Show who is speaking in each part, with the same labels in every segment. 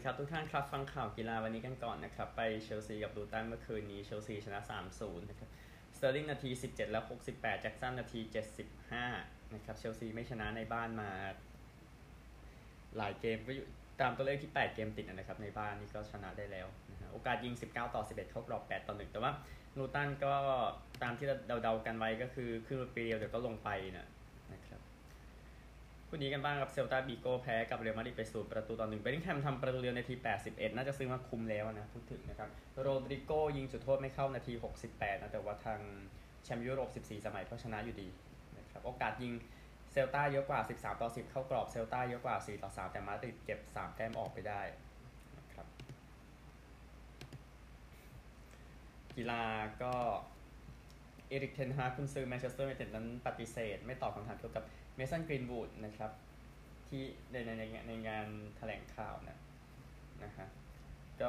Speaker 1: ดีครับทุกท่านครับฟังข่าวกีฬาวันนี้กันก่อนนะครับ ไปเชลซีกับดูตันเมื่อคืนนี้เชลซีชนะ 3-0 นะครับสเตอร์ลิงนาที 17 แล้ว 68 แจ็คสันนาที 75 นะครับเชลซีไม่ชนะในบ้านมา หลายเกมก็อยู่ตามตัวเลขที่ 8 เกมติดนะครับ ในบ้านนี่ก็ชนะได้แล้วนะโอกาสยิง 19 ต่อ 11 เข้ากรอบ 8 ต่อ 1 แต่ว่าลูตันก็ตามที่เราเดาๆกันไว้ก็คือขึ้นปีเดียวเดี๋ยวก็ลงไปนะนะครับ คู่นี้กันบ้างครับเซลตาบีโกแพ้กับเรอัลมาดริดไปศูนย์ประตูต่อหนึ่งเบริงแฮมทำประตูเดียวในที 81 น่าจะซื้อมาคุมแล้วนะพูดถึงนะครับโรดริโกยิงจุดโทษไม่เข้านาที 68 นะแต่ว่าทางแชมป์ยุโรป 14 สมัยก็ชนะอยู่ดีนะครับโอกาสยิงเซลตาเยอะกว่า 13 ต่อ 10 เข้ากรอบเซลตาเยอะกว่า 4 ต่อ 3 แต่มาดริดเก็บ 3 แต้มออกไปได้นะครับกีฬาก็เอริกเทนฮากกุนซือแมนเชสเตอร์ยูไนเต็ดนั้นปฏิเสธ ไม่ตอบคำถามเกี่ยวกับ เมสันกรีนวูดนะครับ ที่ในในในในงานแถลงข่าวนะนะฮะก็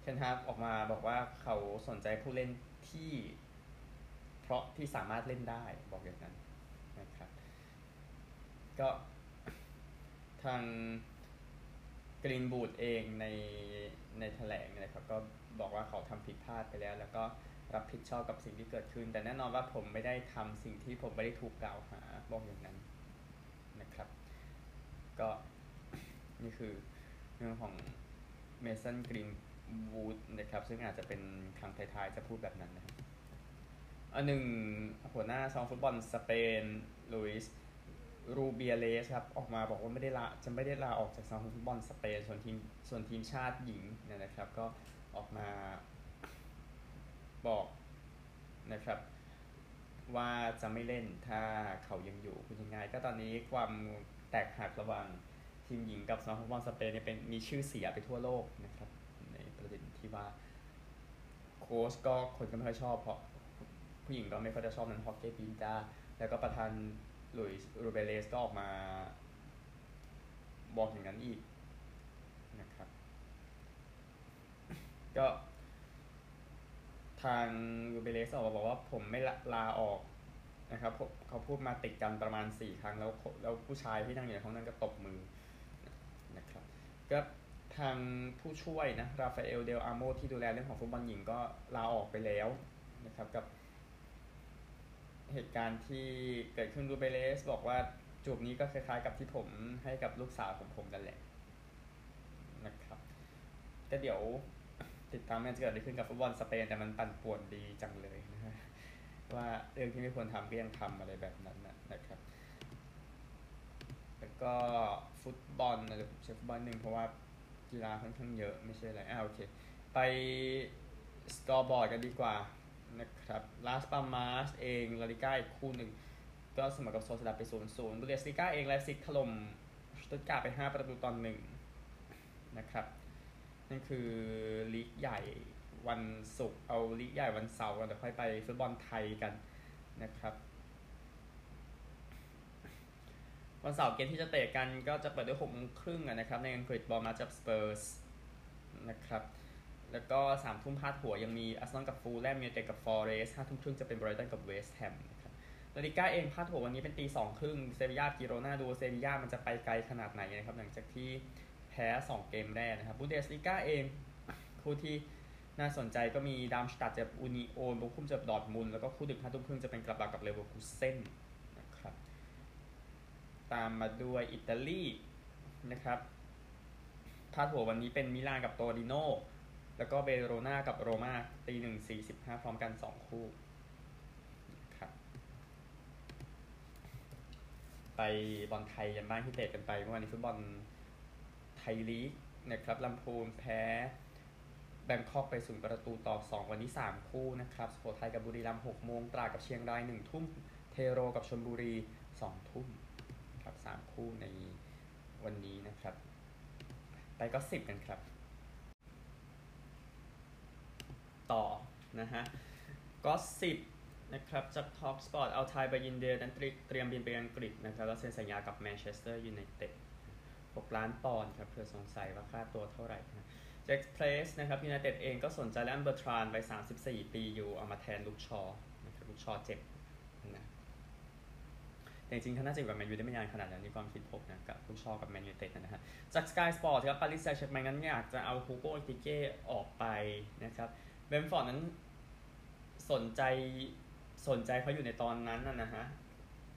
Speaker 1: เทนฮากออกมาบอกว่าเขาสนใจผู้เล่นที่เพราะที่สามารถเล่นได้บอกอย่างนั้นนะครับ ก็ทางกรีนวูดเองในในแถลงนะครับ ก็บอกว่าเขาทำผิดพลาดไปแล้ว แล้วก็รับผิดชอบกับสิ่งที่เกิดขึ้น แต่แน่นอนว่าผมไม่ได้ทำสิ่งที่ผมไม่ได้ถูกกล่าวหาบอกอย่างนั้น ก็นี่คือเรื่องของเมสันกรีนวูดนะครับ ซึ่งอาจจะเป็นครั้งท้ายๆ จะพูดแบบนั้นนะครับอันหนึ่งหัวหน้าซองฟุตบอลสเปนลุยส์รูเบียเลสครับ ออกมาบอกว่าไม่ได้ลาจะไม่ได้ลาออกจากซองฟุตบอลสเปนส่วนทีมส่วนทีมชาติหญิงเนี่ยนะครับ ก็ออกมาบอกนะครับ ว่าจะไม่เล่นถ้าเขายังอยู่คุณยังไง ก็ตอนนี้ความ แตกหักระหว่างทีมหญิงกับสมาคมฟุตบอลสเปนเนี่ยเป็นมีชื่อเสียไปทั่วโลกนะครับ ในประเด็นที่ว่าโค้ชก็คนก็ไม่ค่อยชอบเพราะผู้หญิงก็ไม่ค่อยจะชอบนั้นฮอกเกปีดาแล้วก็ประธานลุยส์รูเบเลสก็ออกมา บอกอย่างนั้นอีกนะครับ ก็ทางรูเบเลสออกมาบอกว่าผมไม่ลาออก นะครับเขาพูดมาติดกันประมาณ 4 ครั้งแล้วแล้วผู้ชายที่นั่งอยู่ในห้องนั้นก็ตบมือนะครับก็ทางผู้ช่วยนะราฟาเอลเดลอาโมที่ดูแลเรื่องของฟุตบอลหญิงก็ลาออกไปแล้วนะครับกับเหตุการณ์ที่เกิดขึ้นรูเบเลสบอกว่าจูบนี้ก็คล้ายๆกับที่ผมให้กับลูกสาวของผมกันแหละนะครับก็เดี๋ยวติดตามแมนจะเกิดอะไรขึ้นกับฟุตบอลสเปนแต่มันปั่นป่วนดีจังเลยนะฮะ ว่าเรื่องที่ไม่ควรทำก็ยังทำอะไรแบบนั้นนะครับ แล้วก็ฟุตบอลนะเดี๋ยวผมเช็คฟุตบอลหนึ่งเพราะว่ากีฬาค่อนข้างเยอะไม่ใช่อะไรอ่าโอเค ไปสกอร์บอร์ดกันดีกว่านะครับลาสพัลมาสเองลาลิก้าอีกคู่หนึ่งก็เสมอกับโซเซียดาดไปศูนย์ศูนย์บุนเดสลีกาเองไลป์ซิกถล่มสตุตการ์ทไป 5 ประตูตอนหนึ่งนะครับ นั่นคือลีกใหญ่ วันศุกร์เอาลีกใหญ่วันเสาร์กันเดี๋ยวค่อยไปฟุตบอลไทยกันนะครับ วันเสาร์เกมที่จะเตะกันก็จะเปิดด้วยหกโมงครึ่งนะครับ ในอังกฤษบอร์นมัธกับสเปอร์สนะครับแล้วก็สามทุ่มพาดหัวยังมีอาร์เซนอลกับฟูแล่มยูไนเต็ดกับฟอร์เรสห้าทุ่มครึ่งจะเป็นไบรตันกับเวสต์แฮมนะครับลาลิก้าเองพาดหัววันนี้เป็นตีสองครึ่งเซบียากิโรนาดูเซบียามันจะไปไกลขนาดไหนนะครับหลังจากที่แพ้ 2 เกมแรกนะครับบุนเดสลีกาเองคู่ที่ น่าสนใจก็มีดาร์มสตัดท์เจออูนิโอนโบคุ่มเจอดอร์ทมุนด์แล้วก็คู่ดึกห้าทุ่มครึ่งจะเป็นกลัดบัคกับเลเวอร์คูเซ่นนะครับ ตามมาด้วยอิตาลีนะครับพาดหัววันนี้เป็นมิลานกับโตดิโนแล้วก็เบโรนากับโรมาตีหนึ่งสี่สิบห้าพร้อมกัน2คู่ครับไปบอลไทยกันบ้างที่เตะกันไปเมื่อวานนี้ฟุตบอลไทยลีกนะครับลำพูนแพ้ บงคอกไปศูนย์ประตูต่อ 2 วันนี้ 3 คู่นะครับสุโขทัยกับบุรีรัมย์6โมงตรากับเชียงราย 1 ทุ่ม เทโรกับชลบุรี 2 ทุ่มครับ 3 คู่ในวันนี้นะครับ ไปก็ 10 กันครับ ต่อนะฮะก็10นะครับจาก Talk Sport เอาไทยไปยินเดียนั้นเตรียมบินไปอังกฤษนะครับแล้วเซ็นสัญญากับแมนเชสเตอร์ยูไนเต็ด6ล้านปอนด์ครับเพื่อสงสัยว่าค่าตัวเท่าไหร่นะ จ็คเพลสนะครับยูไนเต็ดเองก็สนใจแลนเบอร์ทรานไป 34 ปีอยู่เอามาแทนลูกชอนะครับลุคชอว์เจ็บนะแต่จริงๆถ้าน่าจะอยู่กับแมนยูได้ไม่นานขนาดนั้นในความคิดผมนะกับลุคชอว์กับแมนยูไนเต็ดนะฮะจากสกายสปอร์ตครับปารีสแซงต์แชร์แมงนั้นอยากจะเอาอูโกเอกิติเก้ออกไปนะครับเบรนท์ฟอร์ดนั้นสนใจสนใจเขาอยู่ในตอนนั้นนะฮะ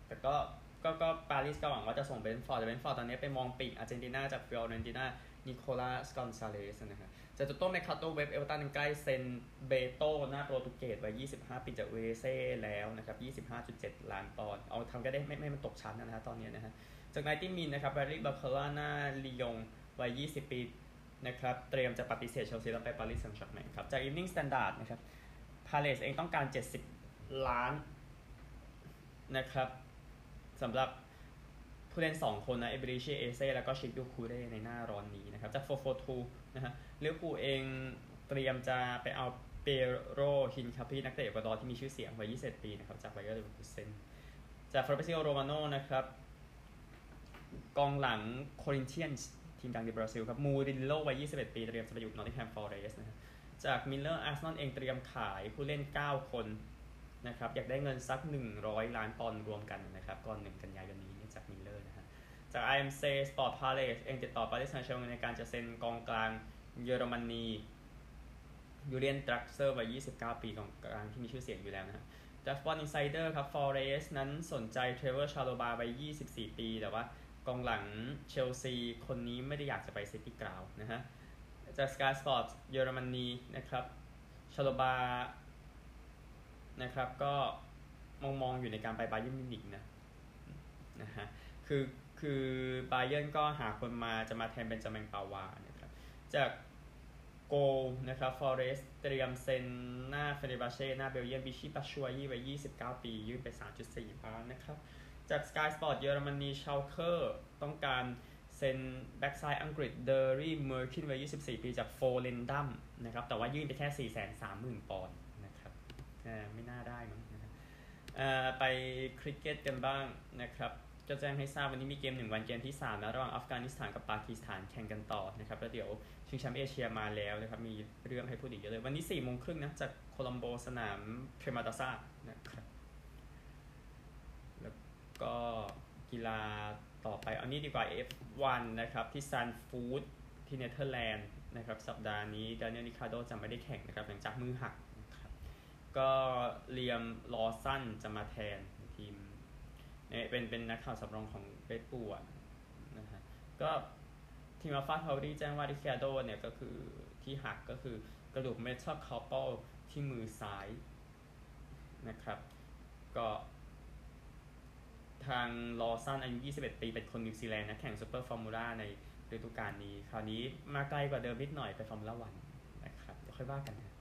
Speaker 1: แต่ก็ก็ก็ปารีสก็หวังว่าจะส่งเบรนท์ฟอร์ดแต่เบรนท์ฟอร์ดตอนนี้ไปมองปีกอาร์เจนตินาจากฟิออเรนตินา นิโคลัสกอนซาเลสนะฮะจะตุโต้นเมคาโตเว็บเอลตันใกล้เซนเบโตหน้าโปรตุเกสไว้ 25 ปีจากเวเซ่แล้วนะครับ 25.7 ล้านปอนด์เอาทำก็ได้ไม่ไม่มันตกชั้นนะฮะตอนนี้นะฮะ จากไนติมินนะครับแบริกบาคาร่าหน้าลียงวัย20 ปีนะครับเตรียมจะปฏิเสธเชลซีแล้วไปปารีสแซงต์แชร์แมงครับจากอีฟนิ่งสแตนดาร์ดนะครับพาเลสเองต้องการ 70 ล้านนะครับสำหรับ ผู้เล่น 2 คนนะเอเบริชีเอเซ่แล้วก็ชิคดูคูเร่ในหน้าร้อนนี้นะครับจาก442นะฮะลิเวอร์พูลเองเตรียมจะไปเอาปิเอโรอินคาปิเยนักเตะเอกวาดอร์ที่มีชื่อเสียงวัย21ปีนะครับจากไบเออร์เลเวอร์คูเซนจากฟาบริซิโอโรมาโนนะครับกองหลังโครินเทียนทีมดังในบราซิลครับมูรินโลวัย21 ปี เตรียมจะไปอยู่นอตติงแฮมฟอร์เรสต์นะจาก Mirror อาร์เซนอลเองเตรียมขายผู้เล่น 9 คนนะครับอยากได้เงินสัก 100 ล้านปอนด์รวมกันนะครับก่อน 1 กันยายนนี้ จาก RMC Sport Palace เองติดต่อปารีสแซงต์แชร์แมงในการจะเซ็นกองกลางเยอรมนียูเลียนดรักซ์เลอร์วัย 29 ปีกองกลางที่มีชื่อเสียงอยู่แล้วนะฮะจากบอลอินไซเดอร์ครับฟอร์เรสนั้นสนใจเทรเวอร์ชาโลบาห์วัย 24 ปี แต่ว่ากองหลังเชลซีคนนี้ไม่ได้อยากจะไปซิตี้กราวด์นะฮะจาก Sky Sports เยอรมนีนะครับชาโลบานะครับก็มองมองอยู่ในการไปบาเยิร์นมิวนิกนะนะฮะคือ คือบาเยิร์นก็หาคนมาจะมาแทนเบนจามินปาวานะครับจากโกลนะครับฟอเรสเตรียมเซ็นหน้าเฟเนร์บาห์เช่หน้าเบลเยียมมิชี่บาตชูอายี่วัย29 ปี ยื่นไป 3.4ล้านนะครับ จาก Sky Sport เยอรมนีชาลเคอร์ต้องการเซ็นแบ็กซ้ายอังกฤษเดอรี่เมอร์คินวัย24 ปีจากโฟเลนดัมนะครับแต่ว่ายื่นไปแค่ 430,000 ปอนด์นะครับไม่น่าได้มั้งนะครับไปคริกเก็ตกันบ้างนะครับ จะแจ้งให้ทราบวันนี้มีเกม1วันเกมที่3แล้วระหว่างอัฟกานิสถานกับปากีสถานแข่งกันต่อนะครับแล้วเดี๋ยวชิงแชมป์เอเชียมาแล้วนะครับมีเรื่องให้พูดอีกเยอะเลย วันนี้4โมงครึ่งนะจากโคลัมโบสนามเปรมาดาซานะครับแล้วก็กีฬาต่อไปเอ อันนี้ดีกว่า F1 นะครับที่ซันฟูร์ทที่เนเธอร์แลนด์นะครับสัปดาห์นี้ดานิเอลริคาร์โดจะไม่ได้แข่งนะครับหลังจากมือหักก็เลียมลอสันจะมาแทน เป็นเป็นนักขับสำรองของเรดบูลนะฮะก็ทีมอัลฟาเทาวรี่แจ้งว่าริคาร์โดเนี่ยก็คือที่หักก็คือกระดูก metacarpal ที่มือซ้ายนะครับ ก็ทางลอซันอายุ 21 ปี เป็นคนนิวซีแลนด์นะแข่งซูเปอร์ฟอร์มูล่าในฤดูกาลนี้ คราวนี้มาไกลกว่าเดิมนิดหน่อยไปฟอร์มูล่าวันนะครับเดี๋ยวค่อยว่ากันนะ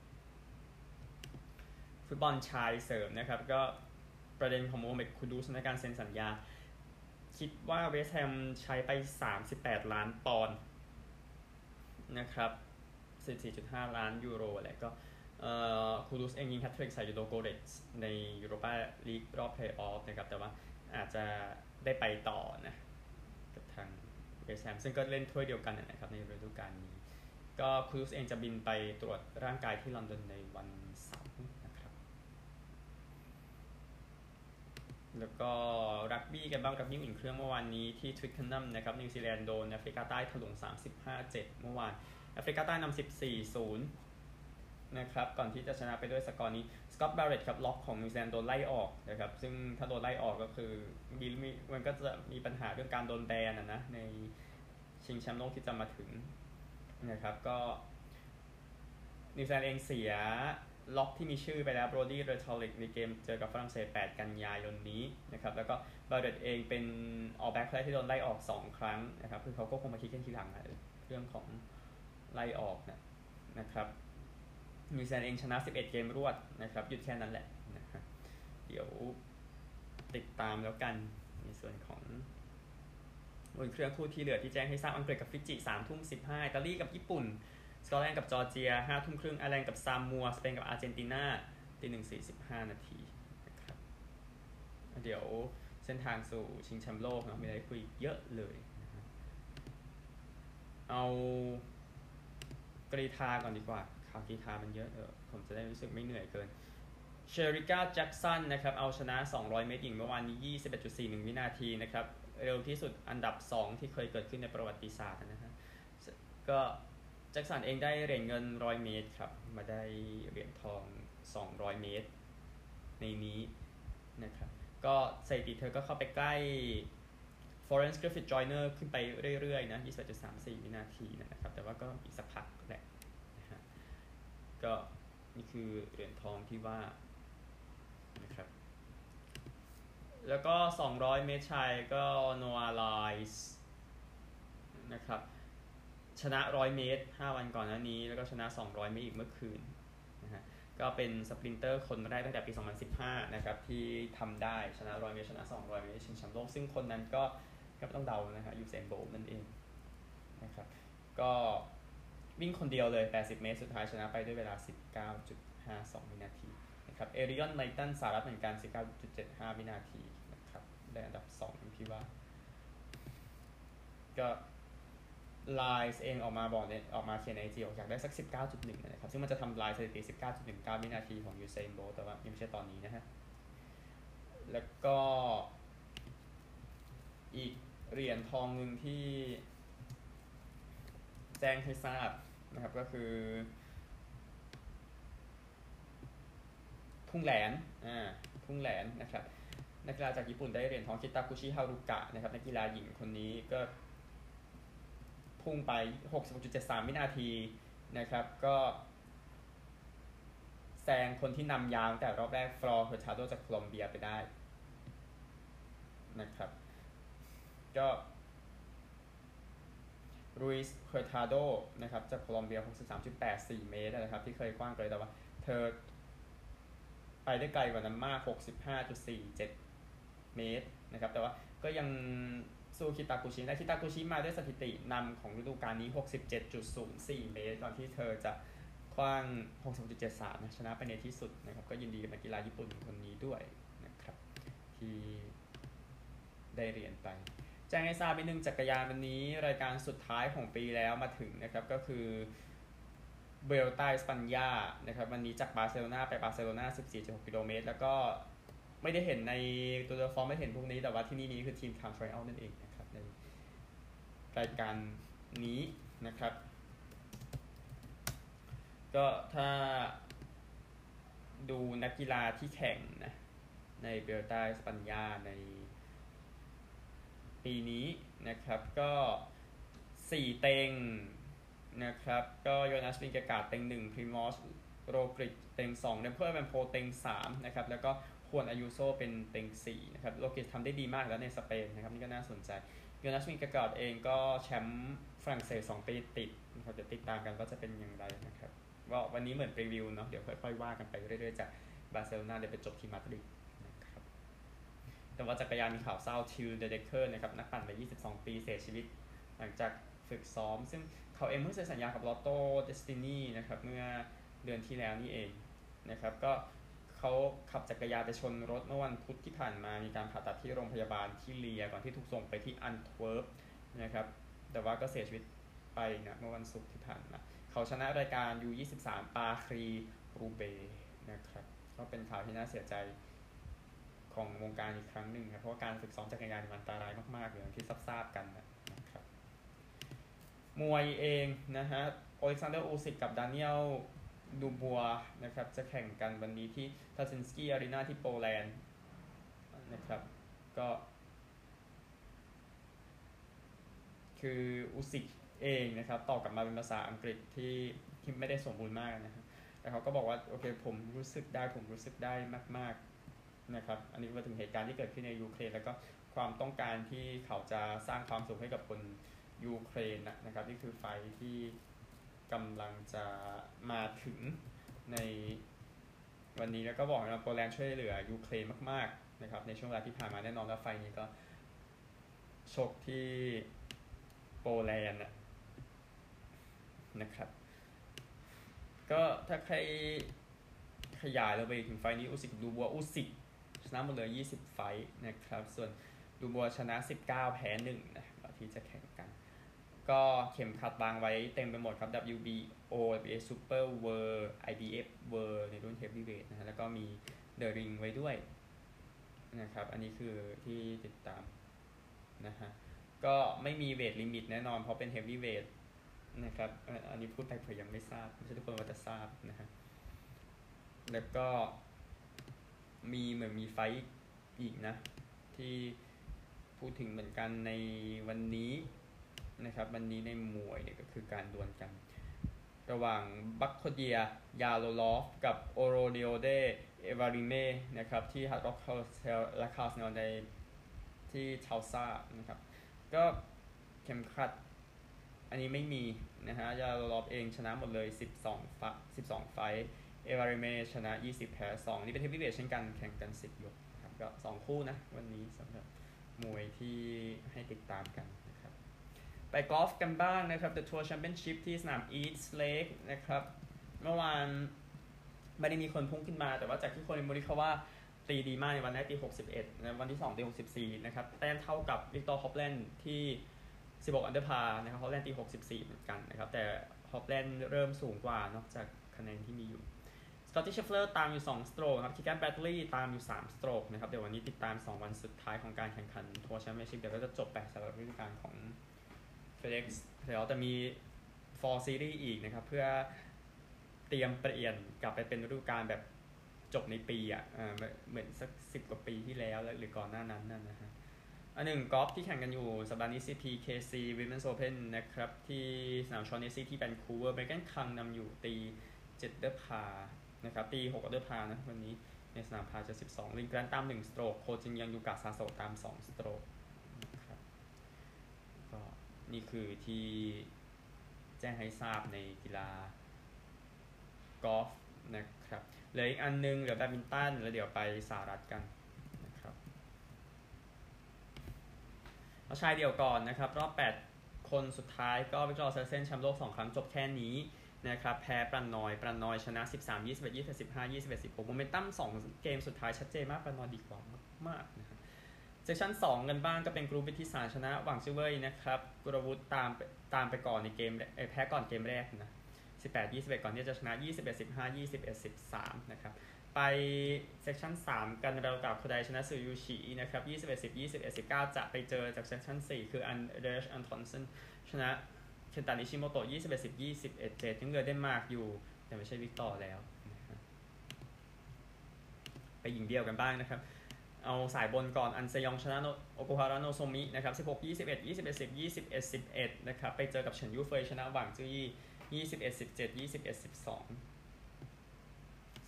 Speaker 1: ฟุตบอลชายเสริมนะครับ ก็ ประเด็นของโมฮัมเหม็ดคูดูสในการเซ็นสัญญา คิดว่าเวสแฮมใช้ไป 38 ล้านปอนด์นะครับ 14.5 ล้านยูโรแหละก็คูดูสเองยิงแฮตทริกใส่ลูโดโกเรตในยูโรปาลีกรอบเพลย์ออฟนะครับ แต่ว่าอาจจะได้ไปต่อนะกับทางเวสแฮมซึ่งก็เล่นถ้วยเดียวกันนะครับในฤดูกาลนี้ ก็คูดูสเองจะบินไปตรวจร่างกายที่ลอนดอนในวันเสาร์นะครับ แล้วก็รักบี้กันบ้างรักบี้อุ่นเครื่องเมื่อวานนี้ที่ทวิคเคนแฮมนะครับนิวซีแลนด์โดนแอฟริกาใต้ถล่ม35-7 เมื่อวานแอฟริกาใต้นำ14-0 นะครับ ก่อนที่จะชนะไปด้วยสกอร์นี้สกอตต์บาร์เรตครับล็อกของนิวซีแลนด์โดนไล่ออกนะครับ ซึ่งถ้าโดนไล่ออกก็คือมีมันก็จะมีปัญหาเรื่องการโดนแบนนะในชิงแชมป์โลกที่จะมาถึงนะครับก็นิวซีแลนด์เองเสีย ล็อกที่มีชื่อไปแล้วโบรดี้เรทัลลิกในเกมเจอกับฝรั่งเศส 8 กันยายนนี้นะครับแล้วก็บาร์เรตเองเป็น All Black แรกที่โดนไล่ออก 2 ครั้งนะครับคือเขาก็คงมาคิดกันทีหลังนะเรื่องของไล่ออกนะนะครับนิวซีแลนด์เองชนะ 11 เกมรวดนะครับหยุดแค่นั้นแหละนะฮะเดี๋ยวติดตามแล้วกันในส่วนของอุ่นเครื่องคู่ที่เหลือที่แจ้งให้ทราบอังกฤษกับฟิจิสามทุ่มสิบห้าอิตาลีกับญี่ปุ่น สกอตแลนด์กับจอร์เจียห้าทุ่มครึ่งไอร์แลนด์กับซามัว สเปนกับอาร์เจนตินาตีหนึ่งสี่สิบห้านาทีนะครับ เดี๋ยวเส้นทางสู่ชิงแชมป์โลกนะมีอะไรคุยเยอะเลยนะเอากรีธาก่อนดีกว่าข่าวกีฬามันเยอะเออผมจะได้รู้สึกไม่เหนื่อยเกินเชอริก้าแจ็กสันนะครับเอาชนะ 200 เมตรหญิงเมื่อวานนี้ 21.41 วินาทีนะครับ เร็วที่สุดอันดับ 2 ที่เคยเกิดขึ้นในประวัติศาสตร์นะฮะก็ แจ็คสันเองได้เหรียญเงิน 100 เมตรครับ มาได้เหรียญทอง 200 เมตร ในนี้นะครับ ก็สถิติเธอก็เข้าไปใกล้ Florence Griffith Joyner ขึ้นไปเรื่อยๆนะ21.34 วินาทีนะครับ แต่ว่าก็อีกสักพักแหละนะฮะก็นี่คือเหรียญทองที่ว่านะครับ แล้วก็ 200 เมตรชายก็ Noah Lyles นะครับ ชนะ 100 เมตร 5 วันก่อนหน้านี้ แล้วก็ชนะ 200 เมตรอีกเมื่อคืนนะฮะก็เป็นสปรินเตอร์คนแรกตั้งแต่ปี 2015 นะครับ ที่ทำได้ชนะ 100 เมตร ชนะ 200 เมตรชิงแชมป์โลก ซึ่งคนนั้นก็ก็ต้องเดานะฮะยูเซนโบลต์นั่นเองนะครับก็วิ่งคนเดียวเลย 80 เมตร สุดท้ายชนะไปด้วยเวลา 19.52 วินาทีนะครับเอริออนไนตันสหรัฐเหมือนกัน 19.75 วินาทีนะครับได้อันดับ2พี่ว่าก็ ไลล์สเองออกมาบอกเนี่ยออกมาเขียนในจีออกอยากได้สัก 19.1 นะครับ ซึ่งมันจะทำลายสถิติ 19.19 วินาทีของยูเซนโบแต่ว่ายังไม่ใช่ตอนนี้นะฮะ แล้วก็อีกเหรียญทองหนึ่งที่แจ้งให้ทราบนะครับก็คือ พุ่งแหลนอ่าพุ่งแหลนนะครับนักกีฬาจากญี่ปุ่นได้เหรียญทองคิตาคุชิฮารุกะนะครับนักกีฬาหญิงคนนี้ก็ พุ่งไป 66.73 วินาทีนะครับ ก็แซงคนที่นำยาวแต่รอบแรกฟลอร์เฮอร์ชาโดจากโคลอมเบียไปได้นะครับ ก็รุยส์เคอร์ทาโดนะครับจากโคลอมเบีย 63.84 เมตรนะครับ ที่เคยกว้างเลยแต่ว่าเธอไปได้ไกลกว่านั้นมาก 65.47 เมตรนะครับ แต่ว่าก็ยัง สู้คิตากุชิได้คิตากุชิมาด้วยสถิตินำของฤดูกาลนี้ 67.04 เมตรก่อนที่เธอจะคว้าง66.73 นะชนะไปในที่สุดนะครับ ก็ยินดีกับนักกีฬาญี่ปุ่นคนนี้ด้วยนะครับ ที่ได้เรียญไป แจ้งให้ทราบไปหนึ่งจักรยานวันนี้ รายการสุดท้ายของปีแล้วมาถึงนะครับก็คือเบลตาสปัญญานะครับวันนี้จากบาร์เซโลนาไปบาร์เซโลนา14.6กิโลเมตรแล้วก็ ไม่ได้เห็นในตัวฟอร์มไม่เห็นพวกนี้ แต่ว่าที่นี่นี้คือ team time trial นั่นเองนะครับในรายการนี้นะครับ ก็ถ้าดูนักกีฬาที่แข่งนะในบูเอลตาเอสปัญญาในปีนี้นะครับก็ 4 เต็งนะครับ ก็โยนัสวินเกกาเต็ง 1พรีมอสโรกริกเต็ง2เรมโกเอเวเนโพลเต็ง3นะครับแล้วก็ ฮวนอายูโซเป็นเต็ง4นะครับโรกริกทำได้ดีมากแล้วในสเปนนะครับนี่ก็น่าสนใจโยนัสวินเกกาเองก็แชมป์ฝรั่งเศส2ปีติดนะครับจะติดตามกันว่าจะเป็นอย่างไรนะครับว่าวันนี้เหมือนรีวิวเนาะเดี๋ยวค่อยๆว่ากันไปเรื่อยๆจากบาร์เซโลนาเดี๋ยวไปจบที่มาดริดแต่ว่าจักรยานมีข่าวเศร้าไทล์เดเดคเคอร์นะครับนักปั่นวัย22 ปีเสียชีวิต หลังจากฝึกซ้อม ซึ่งเขาเองเพิ่งเซ็นสัญญากับลอตโต้เดสตินีนะครับเมื่อเดือนที่แล้วนี่เองนะครับก็ เขาขับจักรยานไปชนรถเมื่อวันพุธที่ผ่านมา มีการผ่าตัดที่โรงพยาบาลที่เลียร์ก่อนที่ถูกส่งไปที่อันทเวิร์ปนะครับ แต่ว่าก็เสียชีวิตไปนะเมื่อวันศุกร์ที่ผ่านมา เขาชนะรายการ U23 ปาครีรูเบนะครับ ก็เป็นข่าวที่น่าเสียใจของวงการอีกครั้งหนึ่งครับ เพราะว่าการฝึกซ้อมจักรยานมันอันตรายมากๆเลยที่ทราบกันนะครับ มวยเองนะฮะ โอเล็กซานเดอร์อูซิกกับดานิเอล ดูบัวนะครับจะแข่งกันวันนี้ที่ทาซินสกี้อารีนาที่โปแลนด์นะครับก็คืออูซิกเองนะครับตอบกลับมาเป็นภาษาอังกฤษที่ที่ไม่ได้สมบูรณ์มากนะครับแต่เขาก็บอกว่าโอเคผมรู้สึกได้ผมรู้สึกได้มาก ๆนะครับ อันนี้มาถึงเหตุการณ์ที่เกิดขึ้นในยูเครนแล้วก็ความต้องการที่เขาจะสร้างความสุขให้กับคนยูเครนนะครับนี่คือไฟที่ กำลังจะมาถึงในวันนี้แล้วก็บอกว่าโปแลนด์ช่วยเหลือยูเครนมากๆนะครับ ในช่วงเวลาที่ผ่านมาแน่นอนว่าไฟนี้ก็ชกที่โปแลนด์นะครับ ก็ถ้าใครขยายเราไปถึงไฟนี้อุสิกดูบัวอุสิกชนะหมดเลย 20 ไฟนะครับ ส่วนดูบัวชนะ 19 แพ้1นะที่จะแข่ง ก็เข็มขัดวางไว้เต็มไปหมดครับ WBO WBA Super World IBF World ในรุ่น Heavyweight นะฮะแล้วก็มีเดอะริงไว้ด้วยนะครับ อันนี้คือที่ติดตามนะฮะ ก็ไม่มีเวทลิมิตแน่นอน เพราะเป็นเฮฟวี่เวทนะครับ อันนี้พูดไปเผื่อยังไม่ทราบไม่ใช่ทุกคนว่าจะทราบนะฮะ แล้วก็มีเหมือนมีไฟอีกนะ ที่พูดถึงเหมือนกันในวันนี้ นะครับวันนี้ในมวยเนี่ยก็คือการดวลกัน ระหว่างบัคโคเดีย ยาโลลอฟ กับโอโรเดโอเด เอวาริเมนะครับที่ฮัตร็อกคาเซลและคาสเนในที่ชาวซานะครับก็เข็มขัดอันนี้ไม่มีนะฮะยาโลลอฟเองชนะหมดเลย 12 ไฟต์ 12 ไฟต์ เอวาริเมชนะ 20 แพ้ 2 นี่เป็น heavyweight เช่นกันแข่งกัน 10 ยกครับก็ 2 คู่นะ วันนี้สำหรับมวยที่ให้ติดตามกัน ไปกอล์ฟกันบ้างนะครับ The Tour Championship ที่สนาม East Lake นะครับ เมื่อวานไม่ได้มีคนพุ่งขึ้นมา แต่ว่าจากที่คอลลินโมริกาวาตีดีมากในวันแรกตี 61นะวันที่ 2 ตี 64 นะครับ แต้มเท่ากับวิกตอร์ฮอฟแลนด์ที่ 16 under par นะครับฮอฟแลนด์ตี 64 เหมือนกันนะครับ แต่ฮอฟแลนด์เริ่มสูงกว่านอกจากคะแนนที่มีอยู่สกอตติชเชฟเลอร์ตามอยู่ 2 stroke ครับคีแกนแบรดลีย์ตามอยู่ 3 stroke นะครับ เดี๋ยววันนี้ติดตาม 2 วันสุดท้ายของการแข่งขัน Tour Championship เดี๋ยวก็จะจบไปสำหรับฤดูกาลของ FedEx เดี๋ยวจะมี4 Series อีกนะครับ เพื่อเตรียมเปลี่ยนกลับไปเป็นฤดูกาลแบบจบในปีอะเหมือนสักสิบกว่าปีที่แล้วหรือก่อนหน้านั้นนั่นนะฮะอันหนึ่งกอล์ฟที่แข่งกันอยู่สัปดาห์นี้ CPKC Women's Open นะครับ ที่สนามชอห์เนสซี่ที่แวนคูเวอร์เมแกนคังนำอยู่ตีเจ็ด under par นะครับ ตี6 under par นะวันนี้ในสนาม par 72 ลินน์แกรนต์ตาม1 stroke โคจินยองยูกะซาโซตาม2 stroke นี่คือที่แจ้งให้ทราบในกีฬากอล์ฟนะครับเหลืออีกอันนึงเหลือแบดมินตันแล้วเดี๋ยวไปสหรัฐกันนะครับเอาชายเดี่ยวก่อนนะครับ รอบ 8 คนสุดท้ายก็วิกตอร์อเซลเซนแชมป์โลก 2 ครั้งจบแค่นี้นะครับแพ้ปรานนอย ปรานนอยชนะ 13 21 20 15 21 16โมเมนตัม 2 เกมสุดท้ายชัดเจนมาก ปรานนอยดีกว่ามากนะ section 2 กันบ้างก็เป็นกุลวุฒิวิทิตศานต์ชนะ หวังซิเวยนะครับกุลวุฒิตามตามไปก่อนในเกมแพ้ก่อนเกมแรกนะ18 21 ก่อนที่จะชนะ 21 15 21 13 นะครับ ไป section 3 กันนาราโอกะโคไดชนะสือยู่ฉีนะครับ21 10 21 19 จะไปเจอจาก section 4 คืออันเดรสอันทอนเซนชนะเคนตานิชิโมโตะ21 10 21 7ยังเหลือเดนมาร์กอยู่ แต่ไม่ใช่วิกตอร์แล้ว ไปหญิงเดี่ยวกันบ้างนะครับ เอาสายบนก่อน อันเซยองชนะโอโกฮาระโนโซมินะครับ16 21 21 10 21 11นะครับไปเจอกับเฉินยูเฟยชนะหวังจื้อยี่21 17 21 12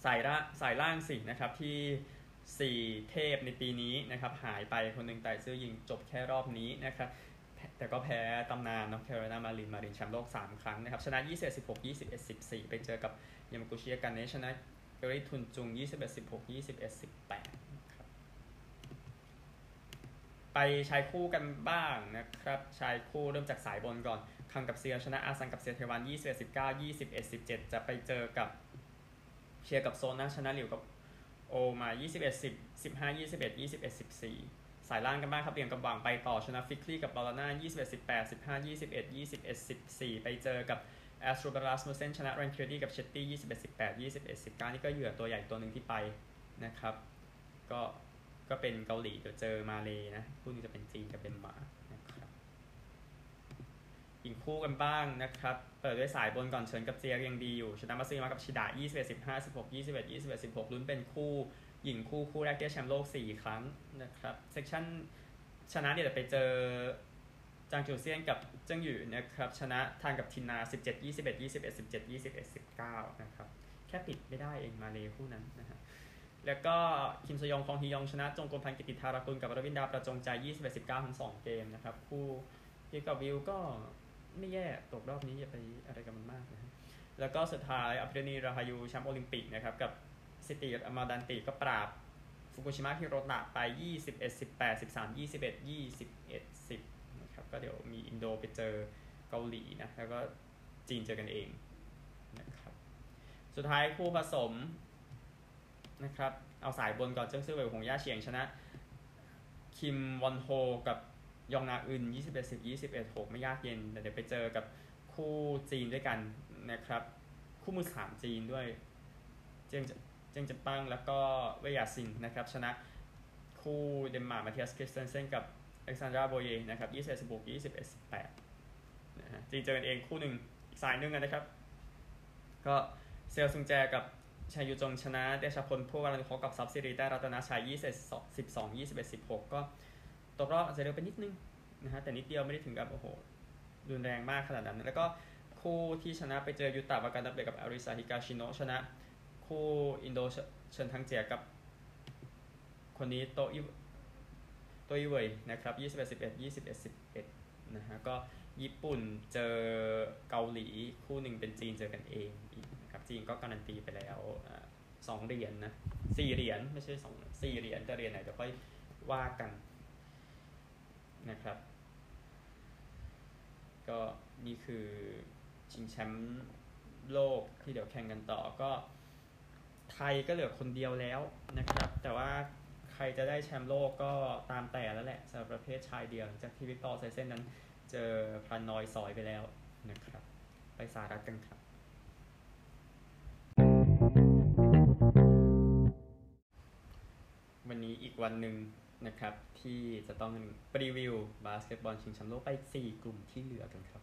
Speaker 1: สายละสายล่างสินะครับที่ 4 เทพในปีนี้นะครับหายไปคนหนึ่งแต่ซื้อยิงจบแค่รอบนี้นะครับแต่ก็แพ้ตำนานนอแคโรไลนามารินมารินแชมป์โลก 3 ครั้งนะครับชนะ21 16 21 14 ไปเจอกับยามากุชิยากันเนชนะเกริทุนจุง 21 16 21 18ครับ ไปชายคู่กันบ้างนะครับ ชายคู่เริ่มจากสายบนก่อน คังกับเซียชนะอาซังกับเซียเทวัน21 19 21 17จะไปเจอกับเชียร์กับโซนนะชนะหลิวกับโอมา21 10 15 21 21 14สายล่างกันบ้างครับเรียงกับหวังไปต่อชนะฟิกลี่กับบาลาน่า21 18 15 21 21 14ไปเจอกับแอสโตรบารัสมูเซนชนะแรนเคอร์ดี้กับเชตตี้21 18 21 19นี่ก็เหยื่อตัวใหญ่ตัวหนึ่งที่ไปนะครับ ก็ ก็เป็นเกาหลีเดี๋ยวเจอมาเลยนะคู่นี้จะเป็นจีนกับเป็นมานะครับอีกคู่กันบ้างนะครับ เปิดด้วยสายบนก่อนเชิญกับเจียยังดีอยู่ ชนะมาซีมากับชิดะ21 15 16 21 21 16ลุ้นเป็นคู่หญิงคู่คู่แรกที่แชมป์โลก 4 ครั้งนะครับเซกชันชนะเดี๋ยวไปเจอจางจูเซียนกับเจิ้งหยู่นะครับ ชนะทางกับทินนา 17 21 21 17 21 19 นะครับ แค่ปิดไม่ได้เองมาเลยคู่นั้นนะฮะ แล้วก็คิมซยองคองฮียองชนะ จงกลพรรณกิติธรากุลกับรวินดาประจงใจ 21 19 ทั้ง 2 เกมนะครับ คู่ที่กับวิวก็ไม่แย่ตกรอบนี้อย่าไปอะไรกับมันมากนะแล้วก็สุดท้ายอาปรียานีราฮายูแชมป์โอลิมปิกนะครับกับซิติอามาดันติก็ปราบฟุกุชิมะฮิโรตะไป 21 18 13 21 21 10นะครับก็เดี๋ยวมีอินโดไปเจอเกาหลีนะแล้วก็จีนเจอกันเองนะครับสุดท้ายคู่ผสม นะครับ เอาสายบนก่อนเจิ้งซือเหวยหวงย่าเฉียงชนะ คิมวอนโฮกับจองนาอึน 21 10 21 6 ไม่ยากเย็นแต่เดี๋ยวไปเจอกับคู่จีนด้วยกันนะครับ คู่มือสามจีนด้วย เจียงเจิ้นปังแล้วก็เว่ยย่าซินนะครับ ชนะคู่เดนมาร์กมาเทียสคริสเตนเซนกับอเล็กซานดราโบเยนะครับ21 16 21 18นะฮะจริงเจอกันเองคู่หนึ่งอีกสายหนึ่งนะครับ ก็เซลซุงแจกับ ชายยูจงชนะเดชพลผู้วารันคกับซับซิริได้รัตนาชัย20 12 21 16 ก็ตกรอบอาจจะเร็วไปนิดนึงนะฮะแต่นิดเดียวไม่ได้ถึงกับโอ้โหรุนแรงมากขนาดนั้น แล้วก็คู่ที่ชนะไปเจอยูตะวาการดับเบกับอาริซาฮิกาชิโนชนะ คู่อินโดเชิญทังเจียกับ คนนี้โตอิโตอิเวยนะครับ21 11 21 11นะฮะก็ญี่ปุ่นเจอเกาหลีคู่หนึ่งเป็นจีนเจอกันเองอีก จีนก็การันตีไปแล้วสองเหรียญนนะสี่เหรียญไม่ใช่สองสี่เหรียญจะเหรียญไหนเดี๋ยวค่อยว่ากันนะครับ ก็นี่คือชิงแชมป์โลกที่เดี๋ยวแข่งกันต่อก็ ไทยก็เหลือคนเดียวแล้วนะครับ แต่ว่าใครจะได้แชมป์โลกก็ตามแต่แล้วแหละสำหรับประเภทชายเดี่ยวจากที่วิกตอร์อเซลเซนนั้นเจอปรานนอยสอยไปแล้วนะครับ ไปสารัฐกันครับ วันนี้อีกวันหนึ่งนะครับ ที่จะต้องรีวิวบาสเกตบอลชิงแชมป์โลกไป 4 กลุ่มที่เหลือกันครับ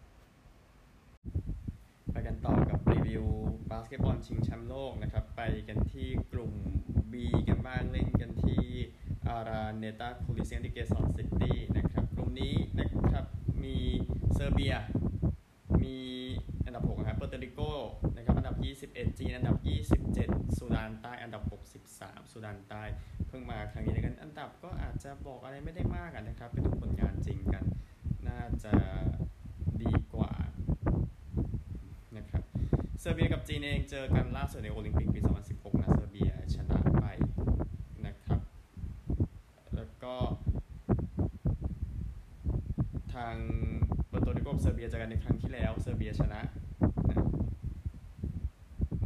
Speaker 1: ไปกันต่อกับรีวิวบาสเกตบอลชิงแชมป์โลกนะครับ ไปกันที่กลุ่ม B กันบ้างเล่นกันที่อาราเนตาโคลิเซียมที่เกซอนซิตี้นะครับ กลุ่มนี้นะครับมีเซอร์เบีย มีอันดับ 6 ครับเปอร์โตริโกนะครับ อันดับ 21 จีน อันดับ 27 ซูดานใต้ อันดับ 63 ซูดานใต้ เพิ่งมาครั้งนี้กันอันดับก็อาจจะบอกอะไรไม่ได้มากนะครับไปดูผลงานจริงกัน น่าจะดีกว่านะครับเซอร์เบียกับจีนเองเจอกันล่าสุดในโอลิมปิกปี 2016 นะเซอร์เบียชนะไปนะครับ แล้วก็ ทางเปอร์โตริโกเซอร์เบียเจอกันในครั้งที่แล้วเซอร์เบียชนะ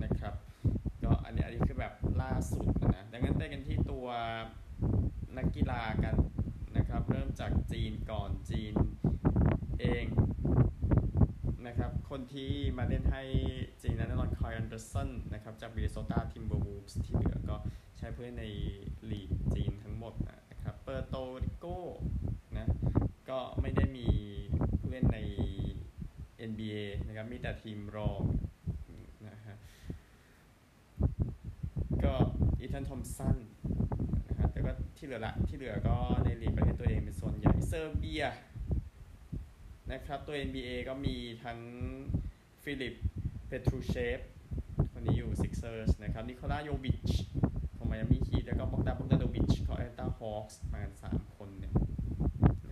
Speaker 1: นะครับ ก็อันนี้อันนี้ คือแบบล่าสุดนะ ดังนั้นไปกันที่ตัวนักกีฬากันนะครับ เริ่มจากจีนก่อนจีนเองนะครับ คนที่มาเล่นให้จีนนั้นนอนไคล์แอนเดอร์สันนะครับ จากมินนิโซตาทิมเบอร์วูล์ฟส์ที่เหลือก็ใช้ผู้เล่นในลีกจีนทั้งหมดนะครับเปอร์โตริโกนะก็ไม่ได้มีผู้เล่นใน NBA นะครับ มีแต่ทีมรองนะฮะก็ อีธานทอมป์สันนะฮะแต่ก็ที่เหลือละที่เหลือก็ในลีกประเทศตัวเองเป็นส่วนใหญ่เซอร์เบียนะครับตัว NBA ก็มีทั้งฟิลิปเปตรูเชฟคนนี้อยู่ซิกเซอร์สนะครับนิโคลาโยวิชของไมอามีฮีตแล้วก็บอกดานบอกดาโนวิชของแอตตาฮอคส์มากันสามคนเนี่ย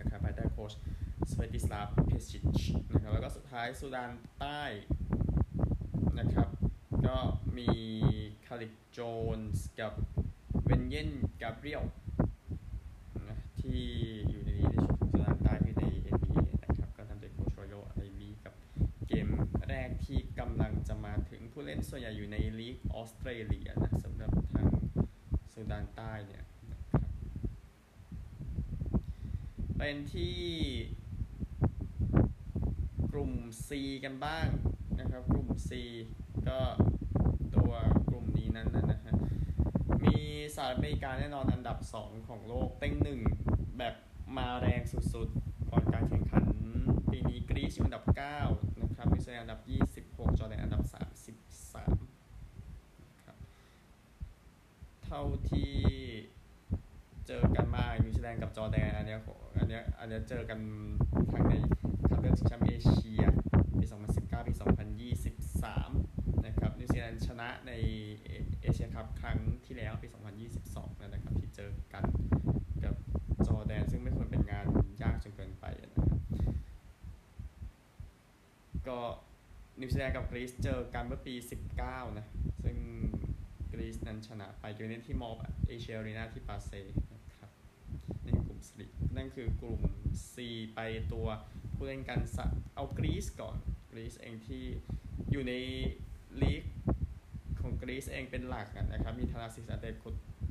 Speaker 1: นะครับภายใต้โค้ชสเวติสลาฟเพชิชนะครับแล้วก็สุดท้ายซูดานใต้นะครับก็มีาริกโจนส์กับเวนเยนกาเบรียลนะที่อยู่ในนี้ในชุดสุดานใต้ที่ใน NBA นะครับ ก็ทำโดยโคชรอยัลไอวีกับเกมแรกที่กำลังจะมาถึงผู้เล่นส่วนใหญ่อยู่ในลีกออสเตรเลียนะสำหรับทางสุดานใต้เนี่ยเป็นที่กลุ่ม C กันบ้างนะครับ กลุ่ม C ก็ นั้นนะฮะ มีสหรัฐอเมริกาแน่นอนอันดับ 2 ของโลกเต็งหนึ่งแบบมาแรงสุดๆ ก่อนการแข่งขัน ปีนี้กรีซอยู่อันดับ 9 นะครับนิวซีแลนด์อันดับ 26 จอร์แดนอันดับ 33ครับเท่าที่เจอกันมานิวซีแลนด์กับจอร์แดนอันเนี้ยอันเนี้ยอันเนี้ยเจอกันทั้งในคัดเลือกชิงแชมป์เอเชีย ปี 2019 ปี 2023 นะครับ นิวซีแลนด์ชนะในเอเชียคัพครั้งที่แล้ว ปี 2022 นะครับ ที่เจอกันกับจอร์แดน ซึ่งไม่ควรเป็นงานยากจนเกินไปนะครับ ก็นิวซีแลนด์ กับกรีซเจอกันเมื่อปี 19 นะ ซึ่งกรีซนั้นชนะไปอยู่ในที่มอลล์ออฟเอเชียอารีนาที่ปาไซนะครับนี่กลุ่ม C นั่นคือกลุ่ม C ไปตัวผู้เล่นกันสัเอากรีซก่อนกรีซเองที่อยู่ในลีกของกรีซเองเป็นหลักนะครับ มีธานาซิสอันเตโท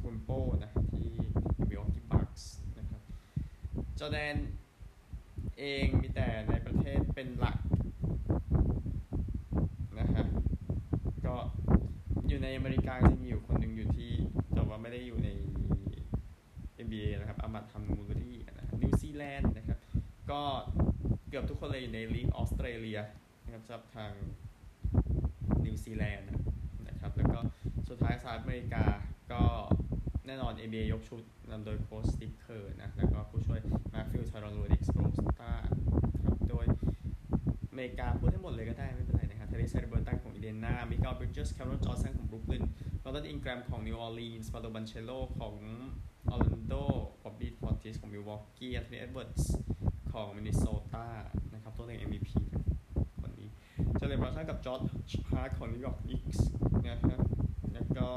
Speaker 1: คุนโปนะที่มิลวอกกี้บัคส์นะครับจอร์แดนเองมีแต่ในประเทศเป็นหลักนะฮะก็ อยู่ใน
Speaker 2: อเมริกาจะมีอยู่คนหนึ่งอยู่ที่แต่ว่าไม่ได้อยู่ใน NBA นะครับอามัดทำมูรี่นะครับนิวซีแลนด์นะครับ ก็เกือบทุกคนเลยอยู่ในลีกออสเตรเลียนะครับสำหรับทางนิวซีแลนด์นะครับ แล้วก็สุดท้ายสหรัฐอเมริกาก็แน่นอน NBA ยกชุดนำโดยโค้ชสตีฟเคอร์นะ แล้วก็ผู้ช่วยมาร์คฟิวไทรอนลูเอริกสโปลสตราครับ โดยอเมริกาพูดให้หมดเลยก็ได้ไม่เป็น ไทรีสฮาลิเบอร์ตันของอินเดียนามิเกลบริดเจสแคเมอรอนจอห์นสันของบรูคลินแบรนดอนอิงแกรมของนิวออร์ลีนส์ปาโลบันเชโรของออร์แลนโดบอบบี้พอร์ติสของมิลวอกกี้แอนโทนีเอ็ดเวิร์ดส์ของมินนิโซตานะครับตัวเต็ง MVP คนนี้เจเลนบรันสันกับจอชฮาร์ตของนิวยอร์กนิกส์นะครับแล้วก็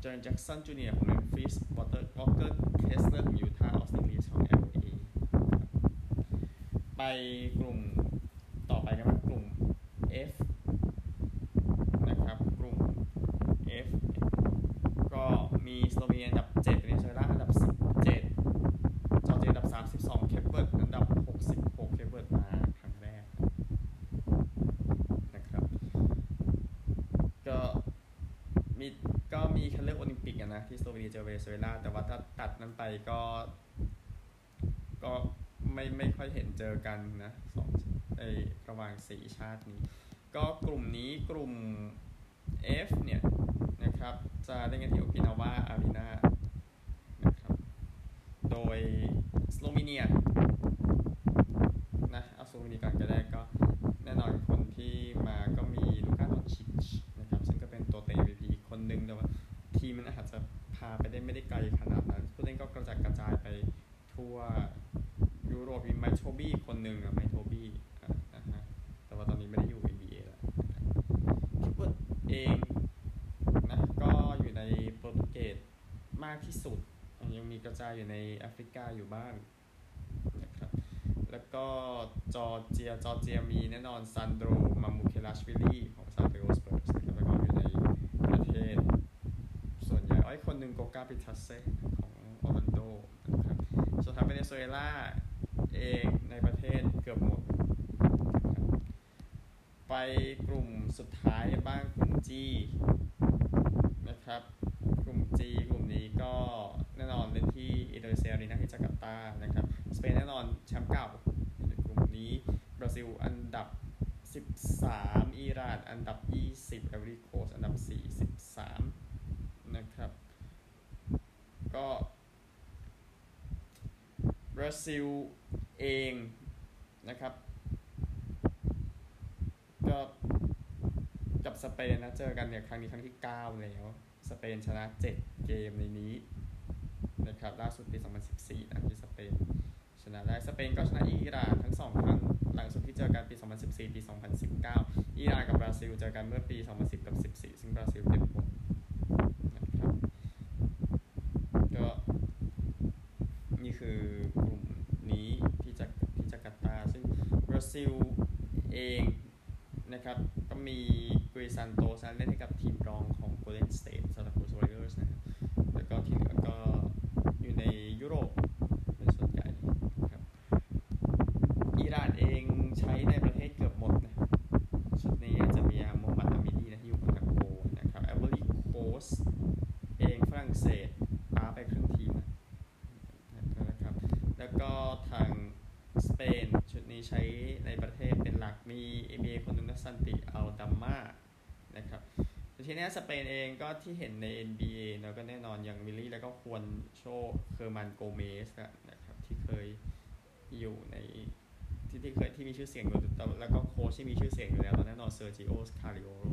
Speaker 2: เจเรนแจ็กสันจูเนียร์ของเมมฟิสวอเตอร์วอเกอร์เคสเลอร์ของยูทาห์ออสตินรีฟส์ของ LA ไปกลุ่มต่อไปกันว่ากลุ่ม F นะครับกลุ่ม F ก็มีสโลวีเนียอันดับ7เวเนซุเอลาอันดับ 17 จอร์เจียอันดับ 32 เคปเวิร์ดอันดับ 66 เคปเวิร์ดมาครั้งแรกนะครับ ก็มีก็ มีคัดเลือกโอลิมปิกอะนะที่สโลวีเนียเจอเวเนซุเอลาแต่ว่าถ้าตัดนั้นไปก็ ก็ไม่ไม่ค่อยเห็นเจอกันนะสองไอระหว่างสี่ชาตินี้ ก็กลุ่มนี้กลุ่ม F เนี่ยนะครับจะได้กันที่โอกินาวาอารีนานะครับโดยสโลวีเนียนะเอาสโลวีเนียก่อนก็ได้ก็แน่นอนคนที่มาก็มีลูก้าดอนชิชนะครับ ซึ่งก็เป็นตัวเตะ MVP คนหนึ่งแต่ว่าทีมมันอาจจะพาไปได้ไม่ได้ไกลขนาดนั้นผู้เล่นก็กระจัดกระจายไปทั่วยุโรปมีไมค์โทบี้คนหนึ่งอะไมค์โทบี้นะฮะแต่ว่าตอนนี้ไม่ได้อยู่ NBA แล้วคิปเปเองนะก็อยู่ในโปรตุเกสมากที่สุด ยังมีกระจายอยู่ในแอฟริกาอยู่บ้างนะครับแล้วก็จอร์เจียจอร์เจียมีแน่นอนซันโดรมามูเคลาชวิลีของซานอันโตนิโอสเปอร์สนะครับแล้วก็อยู่ในประเทศ ส่วนใหญ่อ้อมีคนหนึ่งโกกาบิทัดเซของออร์แลนโดนะครับส่วนทางเวเนซุเอลาเองในประเทศเกือบหมดนะครับไปกลุ่ม สุดท้ายบ้างกลุ่ม G นะครับ กลุ่ม G กลุ่มนี้ก็แน่นอนเล่นที่อินโดนีเซียอารีนาที่จาการ์ตานะครับสเปนแน่นอนแชมป์เก่าในกลุ่มนี้บราซิลอันดับ 13 อิหร่านอันดับ 20ไอวอรีโคสต์อันดับ 43 นะครับ ก็บราซิลเองนะครับ ก็ กับสเปนนะเจอกันเนี่ยครั้งนี้ครั้งที่ 9 แล้ว สเปนชนะ 7 เกมในนี้นะครับล่าสุดปี 2014 นะที่สเปนชนะได้สเปนก็ชนะอิหร่านทั้ง 2 ครั้งหลังสุดที่เจอกันปี 2014 ปี 2019 อิหร่านกับบราซิลเจอกันเมื่อปี 2010 กับ 14 ซึ่งบราซิลเก็บหมดนะครับก็นี่คือกลุ่มนี้ที่จากที่จาการ์ตาซึ่งบราซิลเองนะครับก็มี กุยซันโตสเล่นให้กับทีมรองของ Golden State s a n t a Cruz Warriors นะครับแล้วก็ที่เหลือก็อยู่ในยุโรปเป็นส่วนใหญ่นะครับอิหร่านเองใช้ในประเทศเกือบหมดนะชุดนี้อาจจะมีอาโมฮัมหมัดอามิดีนะที่อยู่โมนาโกนะครับไอวอรีโคสต์เองฝรั่งเศสปาไปครึ่งทีมนะนะครับ แล้วก็ทางสเปนชุดนี้ใช้ในประเทศเป็นหลักมี NBA คนหนึ่งนะซันติอัลดามานะครับแต่ที นี้สเปนเองก็ที่เห็นใน NBA เนอะก็แน่นอนอย่างวิลลี่แล้วก็ควนโชเอร์นันโกเมซนะครับที่เคยอยู่ในที่ที่เคยที่มีชื่อเสียงอยู่แต่แล้วก็โค้ชที่มีชื่อเสียงอยู่แล้วแน่นอนเซอร์จิโอสคาริโอโล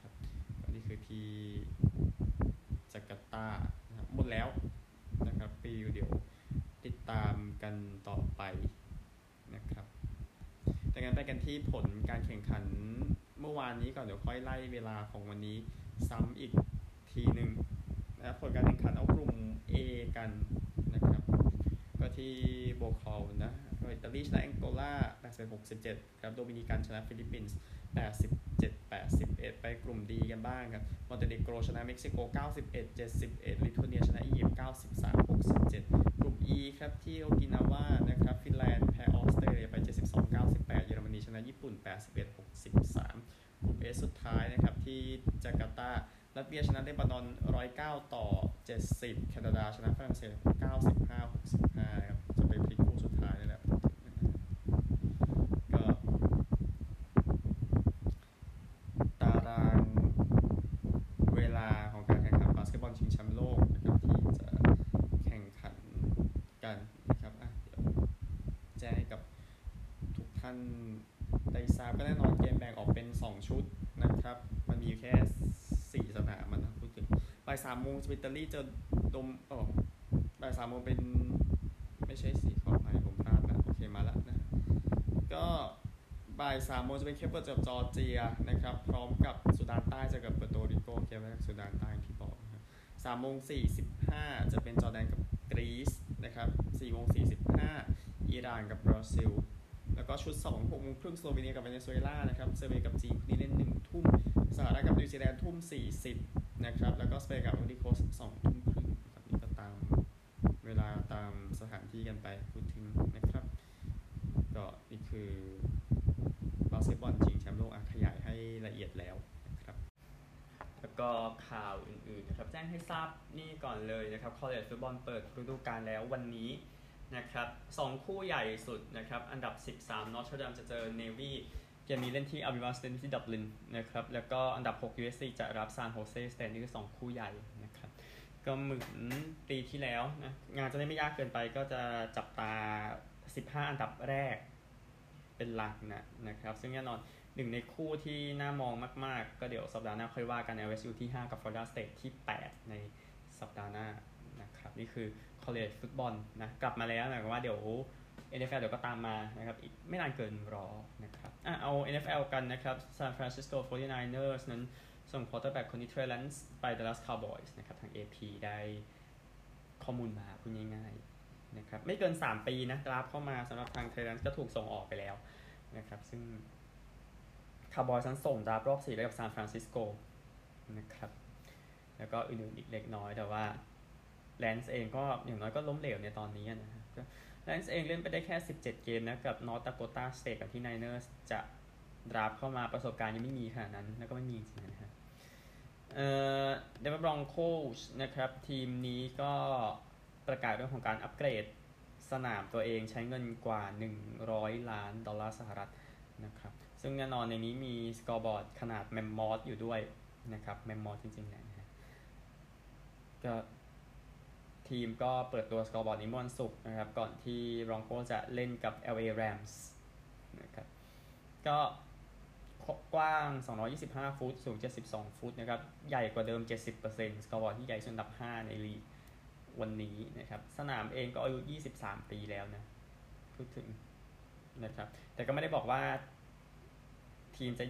Speaker 2: ครับอันนี้คือที่จาการ์ตานะครับหมดแล้วนะครับปีเดียวติดตามกันต่อไปนะครับดังนั้นไปกันที่ผลการแข่งขัน เมื่อวานนี้ก่อนเดี๋ยวค่อยไล่เวลาของวันนี้ซ้ำอีกทีหนึ่งนะครับผลการแข่งขันเอากลุ่ม A กันนะครับ ก็ที่โบคอลนะอิตาลีชนะแองโกลา86 67 ครับ โดมินิกันชนะฟิลิปปินส์ 87 81 ไปกลุ่ม D กันบ้างครับมอนเตเนโกรชนะเม็กซิโก 91 71ลิทัวเนียชนะอียิปต์93 67 กลุ่ม E ครับที่โอกินาวานะครับฟินแลนด์แพ้ออสเตรเลียไป 72 98 เยอรมนีชนะญี่ปุ่น 81 63 กลุ่ม H สุดท้ายนะครับที่จาการ์ตาลัตเวียชนะเลบานอน 109 ต่อ 70 แคนาดาชนะฝรั่งเศส 95 65ครับจะไปพลิกคู่สุดท้ายนี่แหละก็ ตารางเวลาของการแข่งขันบาสเกตบอลชิงแชมป์โลกนะครับที่จะแข่งขันกันนะครับอะเดี๋ยวแจ้งให้กับ ท่านได้ทราบก็แน่นอนเกมแบ่งออกเป็น 2 ชุดนะครับ มันมีอยู่แค่ 4 สนามมันนะพูดถึงบ่ายสามโมงสปิตเตอรี่จอดมเออบ่ายสามโมงเป็นไม่ใช่สีขออภัยผมพลาดนะโอเคมาแล้วนะ ก็บ่ายสามโมงจะเป็นเคปเวิร์ดเจอกับจอร์เจียนะครับ พร้อมกับสุดานใต้เจอกับเปอร์โตริโกเกมแรกสุดานใต้ที่บอกสามโมงสี่สิบห้าจะเป็นจอร์แดนกับกรีซนะครับสี่โมงสี่สิบห้าอิหร่านกับบราซิล แล้วก็ชุด2 6โมงครึ่งสโลวีเนียกับเวเนซุเอลานะครับเซอร์เบียกับจีนนี้เล่น1ทุ่มสหรัฐกับนิวซีแลนด์ทุ่ม 40นะครับแล้วก็สเปนกับไอวอรี่โคสต์2ทุ่มครึ่งครับนี่ก็ตามเวลาตามสถานที่กันไปพูดถึงนะครับ ก็นี่คือบาสเกตบอลชิงแชมป์โลกอะขยายให้ละเอียดแล้วนะครับ
Speaker 1: แล้วก็ข่าวอื่นๆนะครับแจ้งให้ทราบนี่ก่อนเลยนะครับ college football เปิดฤดูกาลแล้ววันนี้ นะครับสองคู่ใหญ่สุดนะครับ อันดับ 13 Notre Dame จะเจอ Navy เกมนี้เล่นที่ Aviva Stadium ที่ดับลินนะครับ แล้วก็อันดับ 6 USC จะรับ San Jose State นี่คือ2คู่ใหญ่นะครับ ก็เหมือนปีที่แล้วนะงานจะได้ไม่ยากเกินไปก็จะจับตา 15 อันดับแรกเป็นหลักนะนะครับ ซึ่งแน่นอนหนึ่งในคู่ที่น่ามองมาก ๆ ก็เดี๋ยวสัปดาห์หน้าค่อยว่ากัน LSU ที่ 5 กับ Florida State ที่ 8 ในสัปดาห์หน้า นี่คือ college ฟุตบอลนะกลับมาแล้วหมายความว่าเดี๋ยว NFL เดี๋ยวก็ตามมานะครับอีกไม่นานเกินรอนะครับอะเอา NFL กันนะครับ San Francisco 49ers นั้นส่ง quarterback คนนี้ Trey Lance ไป Dallas Cowboys นะครับทาง AP ได้ข้อมูลมาพูดง่ายๆนะครับไม่เกิน 3 ปีนะรับเข้ามาสำหรับทาง Trey Lance ก็ถูกส่งออกไปแล้วนะครับซึ่งคาวบอยส์ส่ง draft รอบ4ได้กับซานฟรานซิสโกนะครับแล้วก็อื่นๆอีกเล็กน้อยแต่ว่า แลนซ์เองก็อย่างน้อยก็ล้มเหลวในตอนนี้นะครับแลนซ์เองเล่นไปได้แค่ 17 เกมนะกับนอร์ t โกตาสเตทกับที่ไนเนอร์จะdraft เข้ามาประสบการณ์ยังไม่มีขนาดนั้น แล้วก็ไม่มีจริงๆนะฮะเอ่อเดนเวอร์บรองโคสนะครับทีมนี้ก็ประกาศเรื่องของการอัปเกรดสนามตัวเองใช้เงินกว่า 100 ล้านดอลลาร์สหรัฐนะครับซึ่งแน่นอนในนี้มี scoreboard ขนาดแมมมอสอยู่ด้วยนะครับแมมมอสจริงๆนะฮะก็ ทีมก็เปิดตัว scoreboard นี้เมื่อวันศุกร์นะครับ ก่อนที่รองโกจะเล่นกับ LA Rams นะครับ ก็กว้าง 225 ฟุต สูง 72 ฟุตนะครับ ใหญ่กว่าเดิม 70%สกอร์บอร์ดที่ใหญ่สุดอันดับ 5 ในลีกวันนี้นะครับ สนามเองก็อายุ 23 ปีแล้วนะ พูดถึงนะครับ แต่ก็ไม่ได้บอกว่าทีมจะ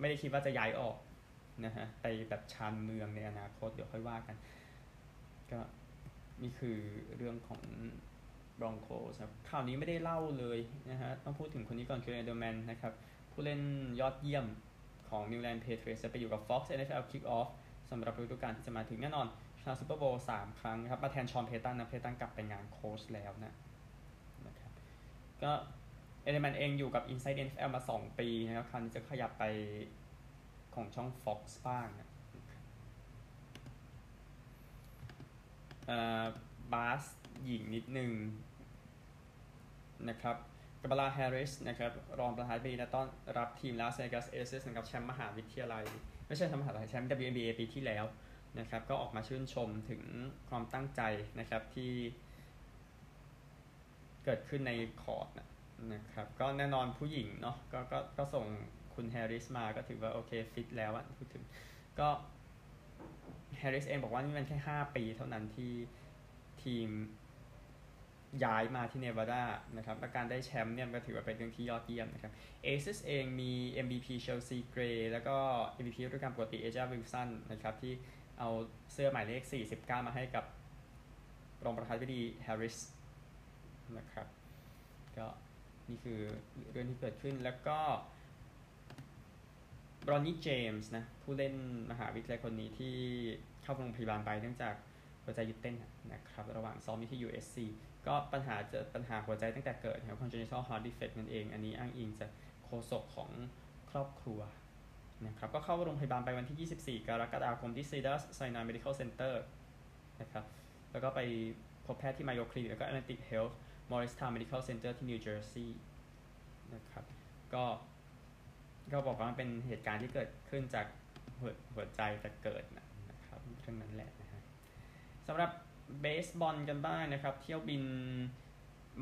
Speaker 1: ไม่ได้คิดว่าจะย้ายออกนะฮะ ไปแบบชานเมืองในอนาคตเดี๋ยวค่อยว่ากัน ก็ นี่คือเรื่องของบรองโคสครับข่าวนี้ไม่ได้เล่าเลยนะฮะ ต้องพูดถึงคนนี้ก่อนคือเอเดอร์แมนนะครับ ผู้เล่นยอดเยี่ยมของ New England Patriots จะไปอยู่กับ Fox NFL Kickoff สำหรับฤดูกาลที่จะมาถึงแน่นอนชนะซูเปอร์โบว์สามครั้งครับ มาแทนชอนเพตันนะเพตันกลับไปงานโค้ชแล้วนะนะครับก็เอเดอร์แมนเองอยู่กับ Inside NFL มา 2 ปีนะครับ คราวนี้จะขยับไปของช่อง Fox บ้างนะ บาสหญิงนิดนึงนะครับกมลาแฮร์ริสนะครับรองประธานาธิบดีนะต้อนรับทีมลาสเวกัสเอเซสนะครับแชมป์มหาวิทยาลัย ไม่ใช่แชมป์มหาวิทยาลัยแชมป์ WNBA ปีที่แล้วนะครับก็ออกมาชื่นชมถึงความตั้งใจนะครับที่เกิดขึ้นในคอร์ดนะครับก็แน่นอนผู้หญิงเนาะก็ก็ก็ส่งคุณแฮร์ริสมาก็ถือว่าโอเคฟิตแล้วอะพูดถึงก็ แฮร์ริสเองบอกว่านี่มันแค่ 5 ปีเท่านั้นที่ทีมย้ายมาที่เนวาดานะครับและการได้แชมป์เนี่ยก็ถือว่าเป็นเรื่องที่ยอดเยี่ยมนะครับเอเซสเองมี MVP เชลซีเกรย์แล้วก็ MVP ด้วยการปกติเอจาวิลสันนะครับที่เอาเสื้อหมายเลข 49 มาให้กับรองประธานาธิบดีแฮร์ริสนะครับก็นี่คือเรื่องที่เกิดขึ้นแล้วก็ บรอนนี่เจมส์นะผู้เล่นมหาวิทยาลัยคนนี้ที่เข้าโรงพยาบาลไปเนื่องจากหัวใจหยุดเต้นนะครับ ระหว่างซ้อมที่ USC ก็ปัญหาจะปัญหาหัวใจตั้งแต่เกิดนะครับ congenital heart defect นั่นเอง อันนี้อ้างอิงจากโฆษกของครอบครัวนะครับก็เข้าโรงพยาบาลไปวันที่ 24 กรกฎาคมที่ Cedars Sinai Medical Center นะครับแล้วก็ไปพบแพทย์ที่ Mayo Clinic แล้วก็ Atlantic Health Morristown Medical Center ที่ New Jersey นะครับก็ ก็บอกว่ามันเป็นเหตุการณ์ที่เกิดขึ้นจากหัวหัวใจแต่เกิดนะครับเรื่องนั้นแหละนะฮะสำหรับเบสบอลกันบ้างนะครับ เที่ยวบิน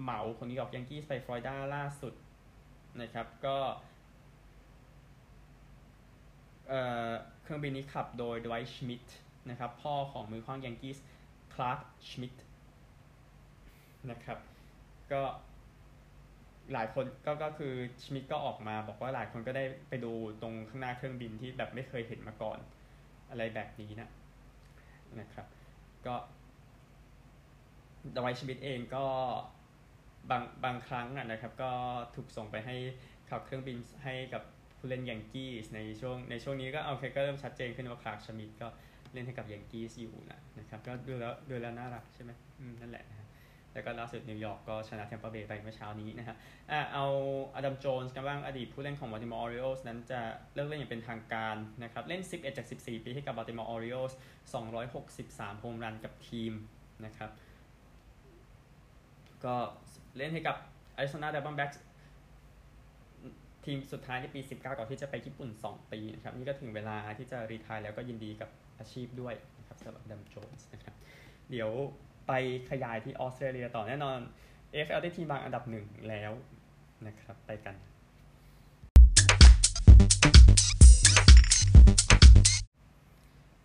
Speaker 1: เหมาของนิวยอร์กยังกี้ไปฟลอริดาล่าสุดนะครับก็เอ่อเครื่องบินนี้ขับโดยดไวชมิดนะครับพ่อของมือขว้างยังกี้คลาร์กชมิดนะครับก็ หลายคนก็ก็คือชมิดก็ออกมาบอกว่าหลายคนก็ได้ไปดูตรงข้างหน้าเครื่องบินที่แบบไม่เคยเห็นมาก่อน อะไรแบบนี้นะนะครับ ก็ดไวชมิดเองก็บางบางครั้งอะนะครับ ก็ถูกส่งไปให้ขับเครื่องบินให้กับผู้เล่นยังกี้ในช่วงในช่วงนี้ก็โอเคก็เริ่มชัดเจนขึ้นว่าคลาร์กชมิดก็เล่นให้กับยังกี้อยู่นะนะครับ ก็ดูแล้วดูแล้วน่ารักใช่ไหมอืมนั่นแหละนะฮะ แล้วก็ล่าสุดนิวยอร์กก็ชนะแทมเปอร์เบย์ไปเมื่อเช้านี้นะฮะอะเอาอดัมโจนส์กันบ้างอดีตผู้เล่นของ Baltimore Orioles นั้นจะเลิกเล่นอย่างเป็นทางการนะครับ เล่น 11 จาก 14 ปีให้กับ Baltimore Orioles 263 โฮมรันกับทีมนะครับ ก็เล่นให้กับ Arizona Diamondbacks ทีมสุดท้ายในปี 19 ก่อนที่จะไปญี่ปุ่น 2 ปีนะครับ นี่ก็ถึงเวลาที่จะรีทายแล้วก็ยินดีกับอาชีพด้วยนะครับสำหรับดัมโจนส์นะครับ เดี๋ยว ไปขยายที่ออสเตรเลียต่อแน่นอน AFL ได้ทีมบางอันดับหนึ่งแล้วนะครับ ไปกัน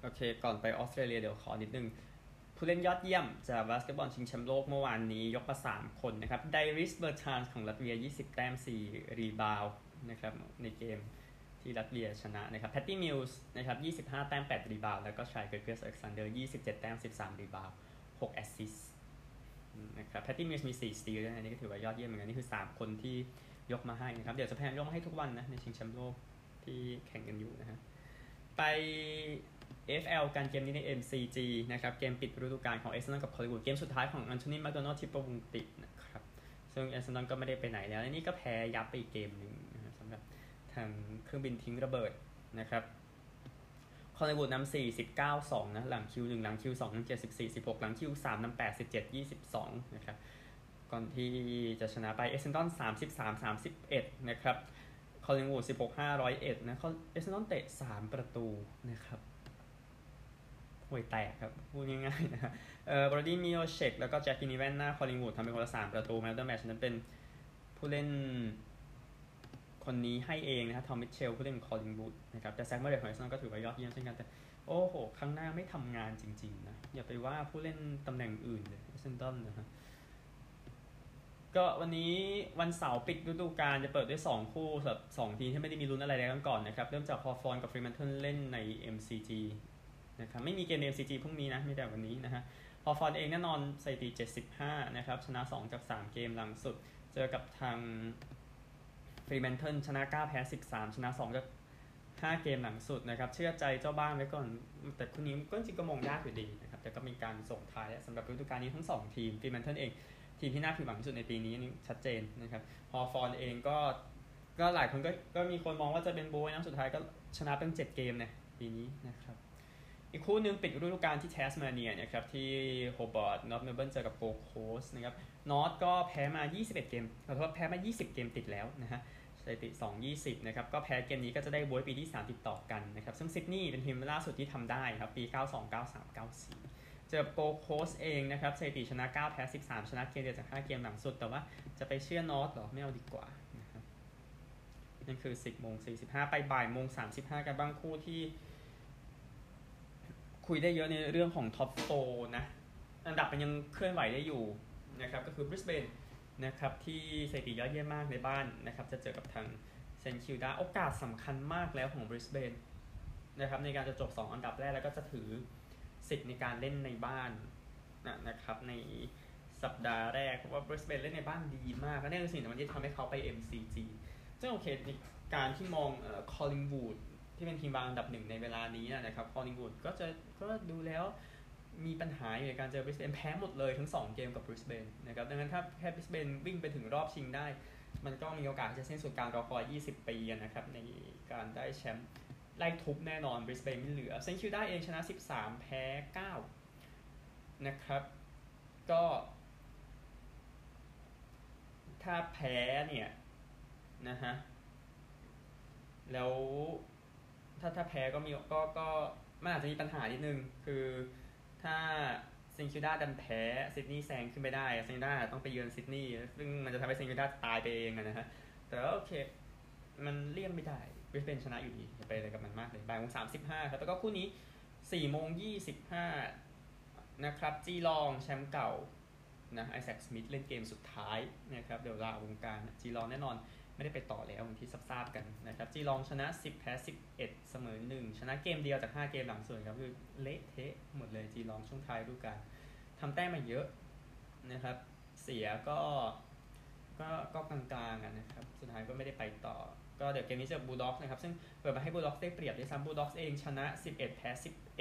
Speaker 1: โอเค ก่อนไปออสเตรเลียเดี๋ยวขอนิดนึง ผู้เล่นยอดเยี่ยมจากบาสเกตบอลชิงแชมป์โลกเมื่อวานนี้ยกมา 3 คนนะครับ Dairis Bertans ของลัตเวีย 20 แต้ม 4 rebound นะครับในเกมที่ลัตเวียชนะนะครับ Patty Mills นะครับ 25 แต้ม 8 rebound แล้วก็ Shai Gilgeous-Alexander 27 แต้ม 13 rebound 6 assist นะครับ Patty Mills มี 4 steal ด้วยนะนี่ก็ถือว่ายอดเยี่ยมเหมือนกันนี่คือ 3 คนที่ยกมาให้นะครับ เดี๋ยวจะพยายามยกมาให้ทุกวันนะ ในชิงแชมป์โลกที่แข่งกันอยู่นะฮะไป FL การเกมนี้ใน MCG นะครับ เกมปิดฤดูกาลของเอ s ซนอลกับคอลลีวูดเกมสุดท้ายของ Anthony McDonald-Tipungwuti นะครับ ซึ่งเอ s ซนอลก็ไม่ได้ไปไหนแล้ว และนี่ก็แพ้ยับไปอีกเกมหนึ่งนะสำหรับทางเครื่องบินทิ้งระเบิดนะครับ Collingwood นำ4 19 2นะหลัง Q1หลัง Q2นำ74 16 หลัง Q3นำ8 17 22นะครับก่อนที่จะชนะไปเอ s ซนตอล33 31นะครับ Collingwood 16 501นะเอ s ซนตอลเตะ 3 ประตูนะครับห่วยแตกครับ พูดง่ายๆนะเอ่อ Brody Mihocek แล้วก็ Jack Ginnivan หน้า Collingwood ทำเป็นคนละสามประตูแมตต์แมชนั้นเป็นผู้เล่น คนนี้ให้เองนะครับ Tom Mitchell ผู้เล่นของ Collingwood นะครับแต่ Zach Merrett ของ Essendon ก็ถือว่ายอดเยี่ยมเช่นกันแต่โอ้โหข้างหน้าไม่ทำงานจริงๆนะอย่าไปว่าผู้เล่นตำแหน่งอื่นเลย Essendon นะฮะก็วันนี้วันเสาร์ปิดฤดูกาลจะเปิดด้วย 2 คู่สำหรับ2ทีมที่ไม่ได้มีลุ้นอะไรแล้วกันก่อนนะครับเริ่มจากฮอฟอนกับ Fremantle เล่นใน MCG นะครับไม่มีเกม MCG พรุ่งนี้นะมีแต่วันนี้นะฮะพอฟอนเองแน่นอนสถิติ75 นะครับ ชนะ 2 จาก 3 เกมหลังสุด เจอกับทาง Fremantle ชนะ 9 แพ้ 13 ชนะ2จาก5เกมหลังสุดนะครับ เชื่อใจเจ้าบ้านไว้ก่อน แต่คู่นี้ก็จริงก็มองยากอยู่ดีนะครับ แต่ก็มีการส่งท้ายสำหรับฤดูกาลนี้ทั้ง 2 ทีม Fremantle เอง ทีมที่น่าผิดหวังที่สุดในปีนี้นี่ชัดเจนนะครับพอฟอนเองก็ก็หลายคนก็ก็มีคนมองว่าจะเป็นบ๊วยนะสุดท้ายก็ชนะเป็น 7 เกมเนี่ยปีนี้นะครับ อีกคู่หนึ่งปิดฤดูกาลที่แทสมาเนียนะครับที่โฮบาร์ต North Melbourne เจอกับ Gold Coast นะครับ North ก็แพ้มา 21 เกมขอโทษแพ้มา 20 เกมติดแล้วนะฮะสถิติ 2-20 นะครับ ก็แพ้เกมนี้ก็จะได้บ๊วยปีที่ 3 ติดต่อกันนะครับ ซึ่งซิดนีย์เป็นทีมล่าสุดที่ทำได้ครับ ปี 92 93 94 เจอโกโคสเองนะครับสถิติชนะ 9 แพ้ 13 ชนะเกมเดียวจาก 5 เกมหลังสุด แต่ว่าจะไปเชื่อ North หรอ ไม่เอาดีกว่านะครับนั่นคือ 10โมง45 ไปบ่ายโมง35 กันบ้างคู่ที่ คุยได้เยอะในเรื่องของ top four นะ อันดับมันยังเคลื่อนไหวได้อยู่นะครับ ก็คือบริสเบนนะครับที่สถิติยอดเยี่ยมมากในบ้านนะครับ จะเจอกับทาง St Kilda โอกาสสำคัญมากแล้วของบริสเบนนะครับในการจะจบ 2 อันดับแรกแล้วก็จะถือสิทธิ์ในการเล่นในบ้านนะนะครับในสัปดาห์แรกเพราะว่าบริสเบนเล่นในบ้านดีมากและนี่คือสิ่งที่ทำให้เขาไป MCG ซึ่งโอเคในการที่มองเอ่อ Collingwood ที่เป็นทีมวางอันดับหนึ่งในเวลานี้นะครับ Collingwood ก็จะก็ดูแล้วมีปัญหาอยู่ในการเจอบริสเบนแพ้หมดเลยทั้ง 2 เกมกับบริสเบนนะครับดังนั้นถ้าแค่บริสเบนวิ่งไปถึงรอบชิงได้ มันก็มีโอกาสจะสิ้นสุดการรอคอย 20 ปีนะครับในการได้แชมป์ไล่ทุบแน่นอนบริสเบนไม่เหลือเซนคิวได้เองชนะ 13 แพ้ 9 นะครับ ก็ ถ้าแพ้เนี่ยนะฮะแล้ว ถ้าถ้าแพ้ก็มีก็ก็มันอาจจะมีปัญหานิดนึง คือถ้า St Kilda ดันแพ้ซิดนีย์แซงขึ้นไปได้ St Kilda ต้องไปเยือนซิดนีย์ซึ่งมันจะทำให้ St Kilda ตายไปเองนะฮะแต่โอเค มันเลี่ยงไม่ได้บริสเบนชนะอยู่ดีอย่าไปอะไรกับมันมากเลยบ่ายโมงสามสิบห้าครับแล้วก็คู่นี้สี่โมงยี่สิบห้านะครับ จีลองแชมป์เก่านะ Isaac Smith เล่นเกมสุดท้ายนะครับ เดี๋ยวลาวงการจีลองแน่นอน ไม่ได้ไปต่อแล้วอย่างที่ทราบกันนะครับจีลองชนะ 10 แพ้ 11 เสมอ 1 ชนะเกมเดียวจาก 5 เกมหลังสุดครับคือเละเทะหมดเลยจีลองช่วงท้ายฤดูกาลทำแต้มมาเยอะนะครับ เสียก็ก็ก็กลางๆกันนะครับ สุดท้ายก็ไม่ได้ไปต่อ ก็เดี๋ยวเกมนี้เจอบูลด็อกนะครับ ซึ่งเปิดมาให้บูลด็อกได้เปรียบด้วยซ้ำบูลด็อกเองชนะ 11 แพ้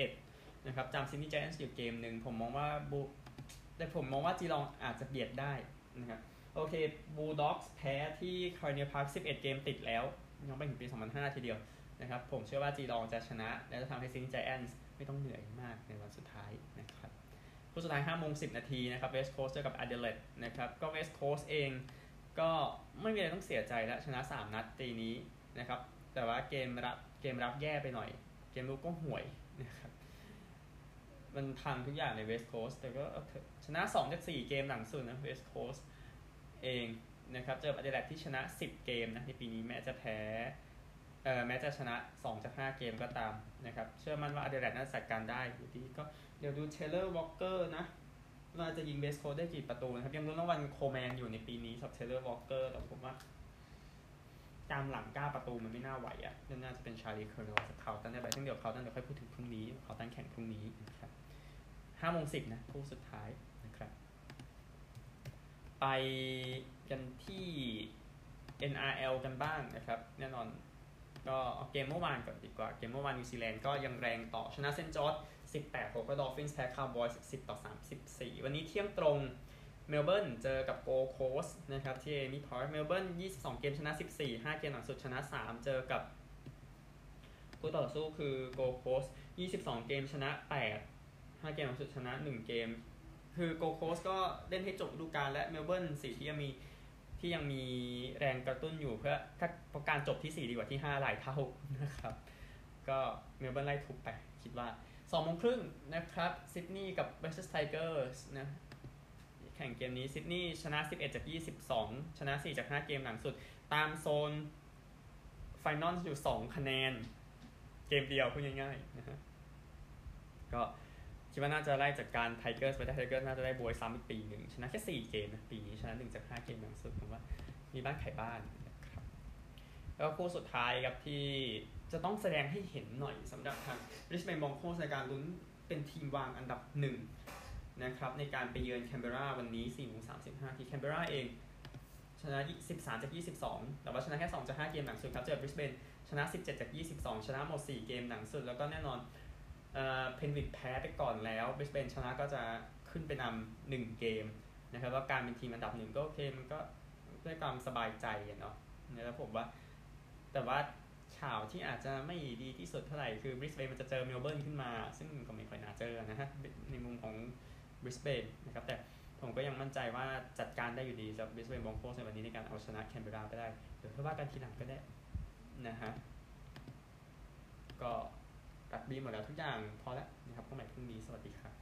Speaker 1: 11 นะครับจำซินนี่แจนส์อยู่เกมหนึ่งผมมองว่าบูแต่ผมมองว่าจีลองอาจจะเบียดได้นะครับ โอเคบูลด็อกส์แพ้ที่ Kardinia Park 11 เกมติดแล้วย้อนไปถึงปี 2005 ทีเดียวนะครับ ผมเชื่อว่าจีลองจะชนะ และจะทำให้ Sydney Giants ไม่ต้องเหนื่อยมากในวันสุดท้ายนะครับคู่สุดท้าย5โมง10 นาทีนะครับเวสต์โคสต์เจอกับอเดเลดนะครับ ก็เวสต์โคสต์เองก็ไม่มีอะไรต้องเสียใจแล้วชนะ 3 นัดตีนี้นะครับ แต่ว่าเกมรับเกมรับแย่ไปหน่อย เกมรุกก็ห่วยนะครับมันพังทุกอย่างในเวสต์โคสต์แต่ก็ชนะ2จาก4เกมหลังสุดนะเวสต์โคสต์ เองนะครับเจออ d เดเลดที่ชนะ 10 เกมนะในปีนี้แม้จะแพ้เอ่อแม้จะชนะ 2 จาก 5 เกมก็ตามนะครับเชื่อมั่นว่าอ d เดเลดน่าจัดการได้อยู่ดีก็เดี๋ยวดู Taylor Walker นะว่าจะยิงเวสต์โคสต์ได้กี่ประตูนะครับ ยังลุ้นรางวัล Coleman อยู่ในปีนี้สำหรับ Taylor Walker แต่ผมว่าตามหลังเก้าประตูมันไม่น่าไหวอะน่าจะเป็น Charlie Curnow จาก Carlton แต่ไปซึ่งเดี๋ยว Carlton เดี๋ยวค่อยพูดถึงพรุ่งนี้ Carlton แข่งพรุ่งนี้นะครับห้าโมงสิบนะคู่สุดท้าย ไปกันที่ NRL กันบ้างนะครับ แน่นอนก็เอาเกมเมื่อวานก่อนดีกว่า เกมเมื่อวานนิวซีแลนด์ก็ยังแรงต่อชนะ St George 18 6ก็ดอลฟินส์แพ้คาร์บอย10 ต่อ 34 วันนี้เที่ยงตรงเมลเบิร์นเจอกับโกโคสนะครับที่เอมี่พาร์คเมลเบิร์น22 เกมชนะ 14 5 เกมหลังสุดชนะ 3 เจอกับคู่ต่อสู้คือโกโคส22 เกมชนะ 8 5 เกมหลังสุดชนะ 1 เกม คือโกโคสก็เล่นให้จบฤดูกาลและเมลเบิร์นสีที่ยังมีที่ยังมีแรงกระตุ้นอยู่เพื่อถ้าประการจบที่ 4 ดีกว่าที่ 5 หลายเท่านะครับ ก็เมลเบิร์นไล่ทุบไป คิดว่าสองโมงครึ่งนะครับซิดนีย์กับ Wests Tigers นะแข่งเกมนี้ซิดนีย์ชนะ 11 จาก 22 ชนะ 4 จาก 5 เกมหลังสุด ตามโซนไฟนอลอยู่ 2 คะแนน เกมเดียวพูดง่ายๆนะฮะก็ คิดว่าน่าจะไล่จากการไทเกอร์สไปได้ไทเกอร์น่าจะได้บวยซ้ำอีกปีหนึ่งชนะแค่ 4 เกมนะปีนี้ชนะ1จาก 5 เกมหลังสุดผมว่ามีบ้านไข่บ้านนะครับแล้วคู่สุดท้ายครับที่จะต้องแสดงให้เห็นหน่อยสำหรับทางริชแมนบองโคสในการลุ้นเป็นทีมวางอันดับหนึ่งนะครับในการไปเยือนแคนเบราวันนี้4โมง35 ที่แคนเบราเองชนะ 13 จาก 22 แต่ว่าชนะแค่ 2 จาก 5 เกมหลังสุดครับ เจอบริสเบน ชนะ 17 จาก 22 ชนะหมด 4 เกมหลังสุด แล้วก็แน่นอน เอ่อเพนวิดแพ้ไปก่อนแล้วบริสเบนชนะก็จะขึ้นไปนำ1เกมนะครับว่าการเป็นทีมอันดับหนึ่งก็โอเคมันก็ด้วยความสบายใจเนาะแล้วผมว่า แต่ว่าข่าวที่อาจจะไม่ดีที่สุดเท่าไหร่คือบริสเบนมันจะเจอเมลเบิร์นขึ้นมา ซึ่งก็ไม่ค่อยน่าเจอนะฮะในมุมของบริสเบนนะครับแต่ผมก็ยังมั่นใจว่าจัดการได้อยู่ดีสำหรับบริสเบนบองโคสในวันนี้ในการเอาชนะแคนเบราไปได้เดี๋ยวค่อยว่ากันทีหลังก็ได้นะฮะก็ ตัดบีหมดแล้วทุกอย่างพอแล้วนะครับพบกันใหม่พรุ่งนี้สวัสดีครับ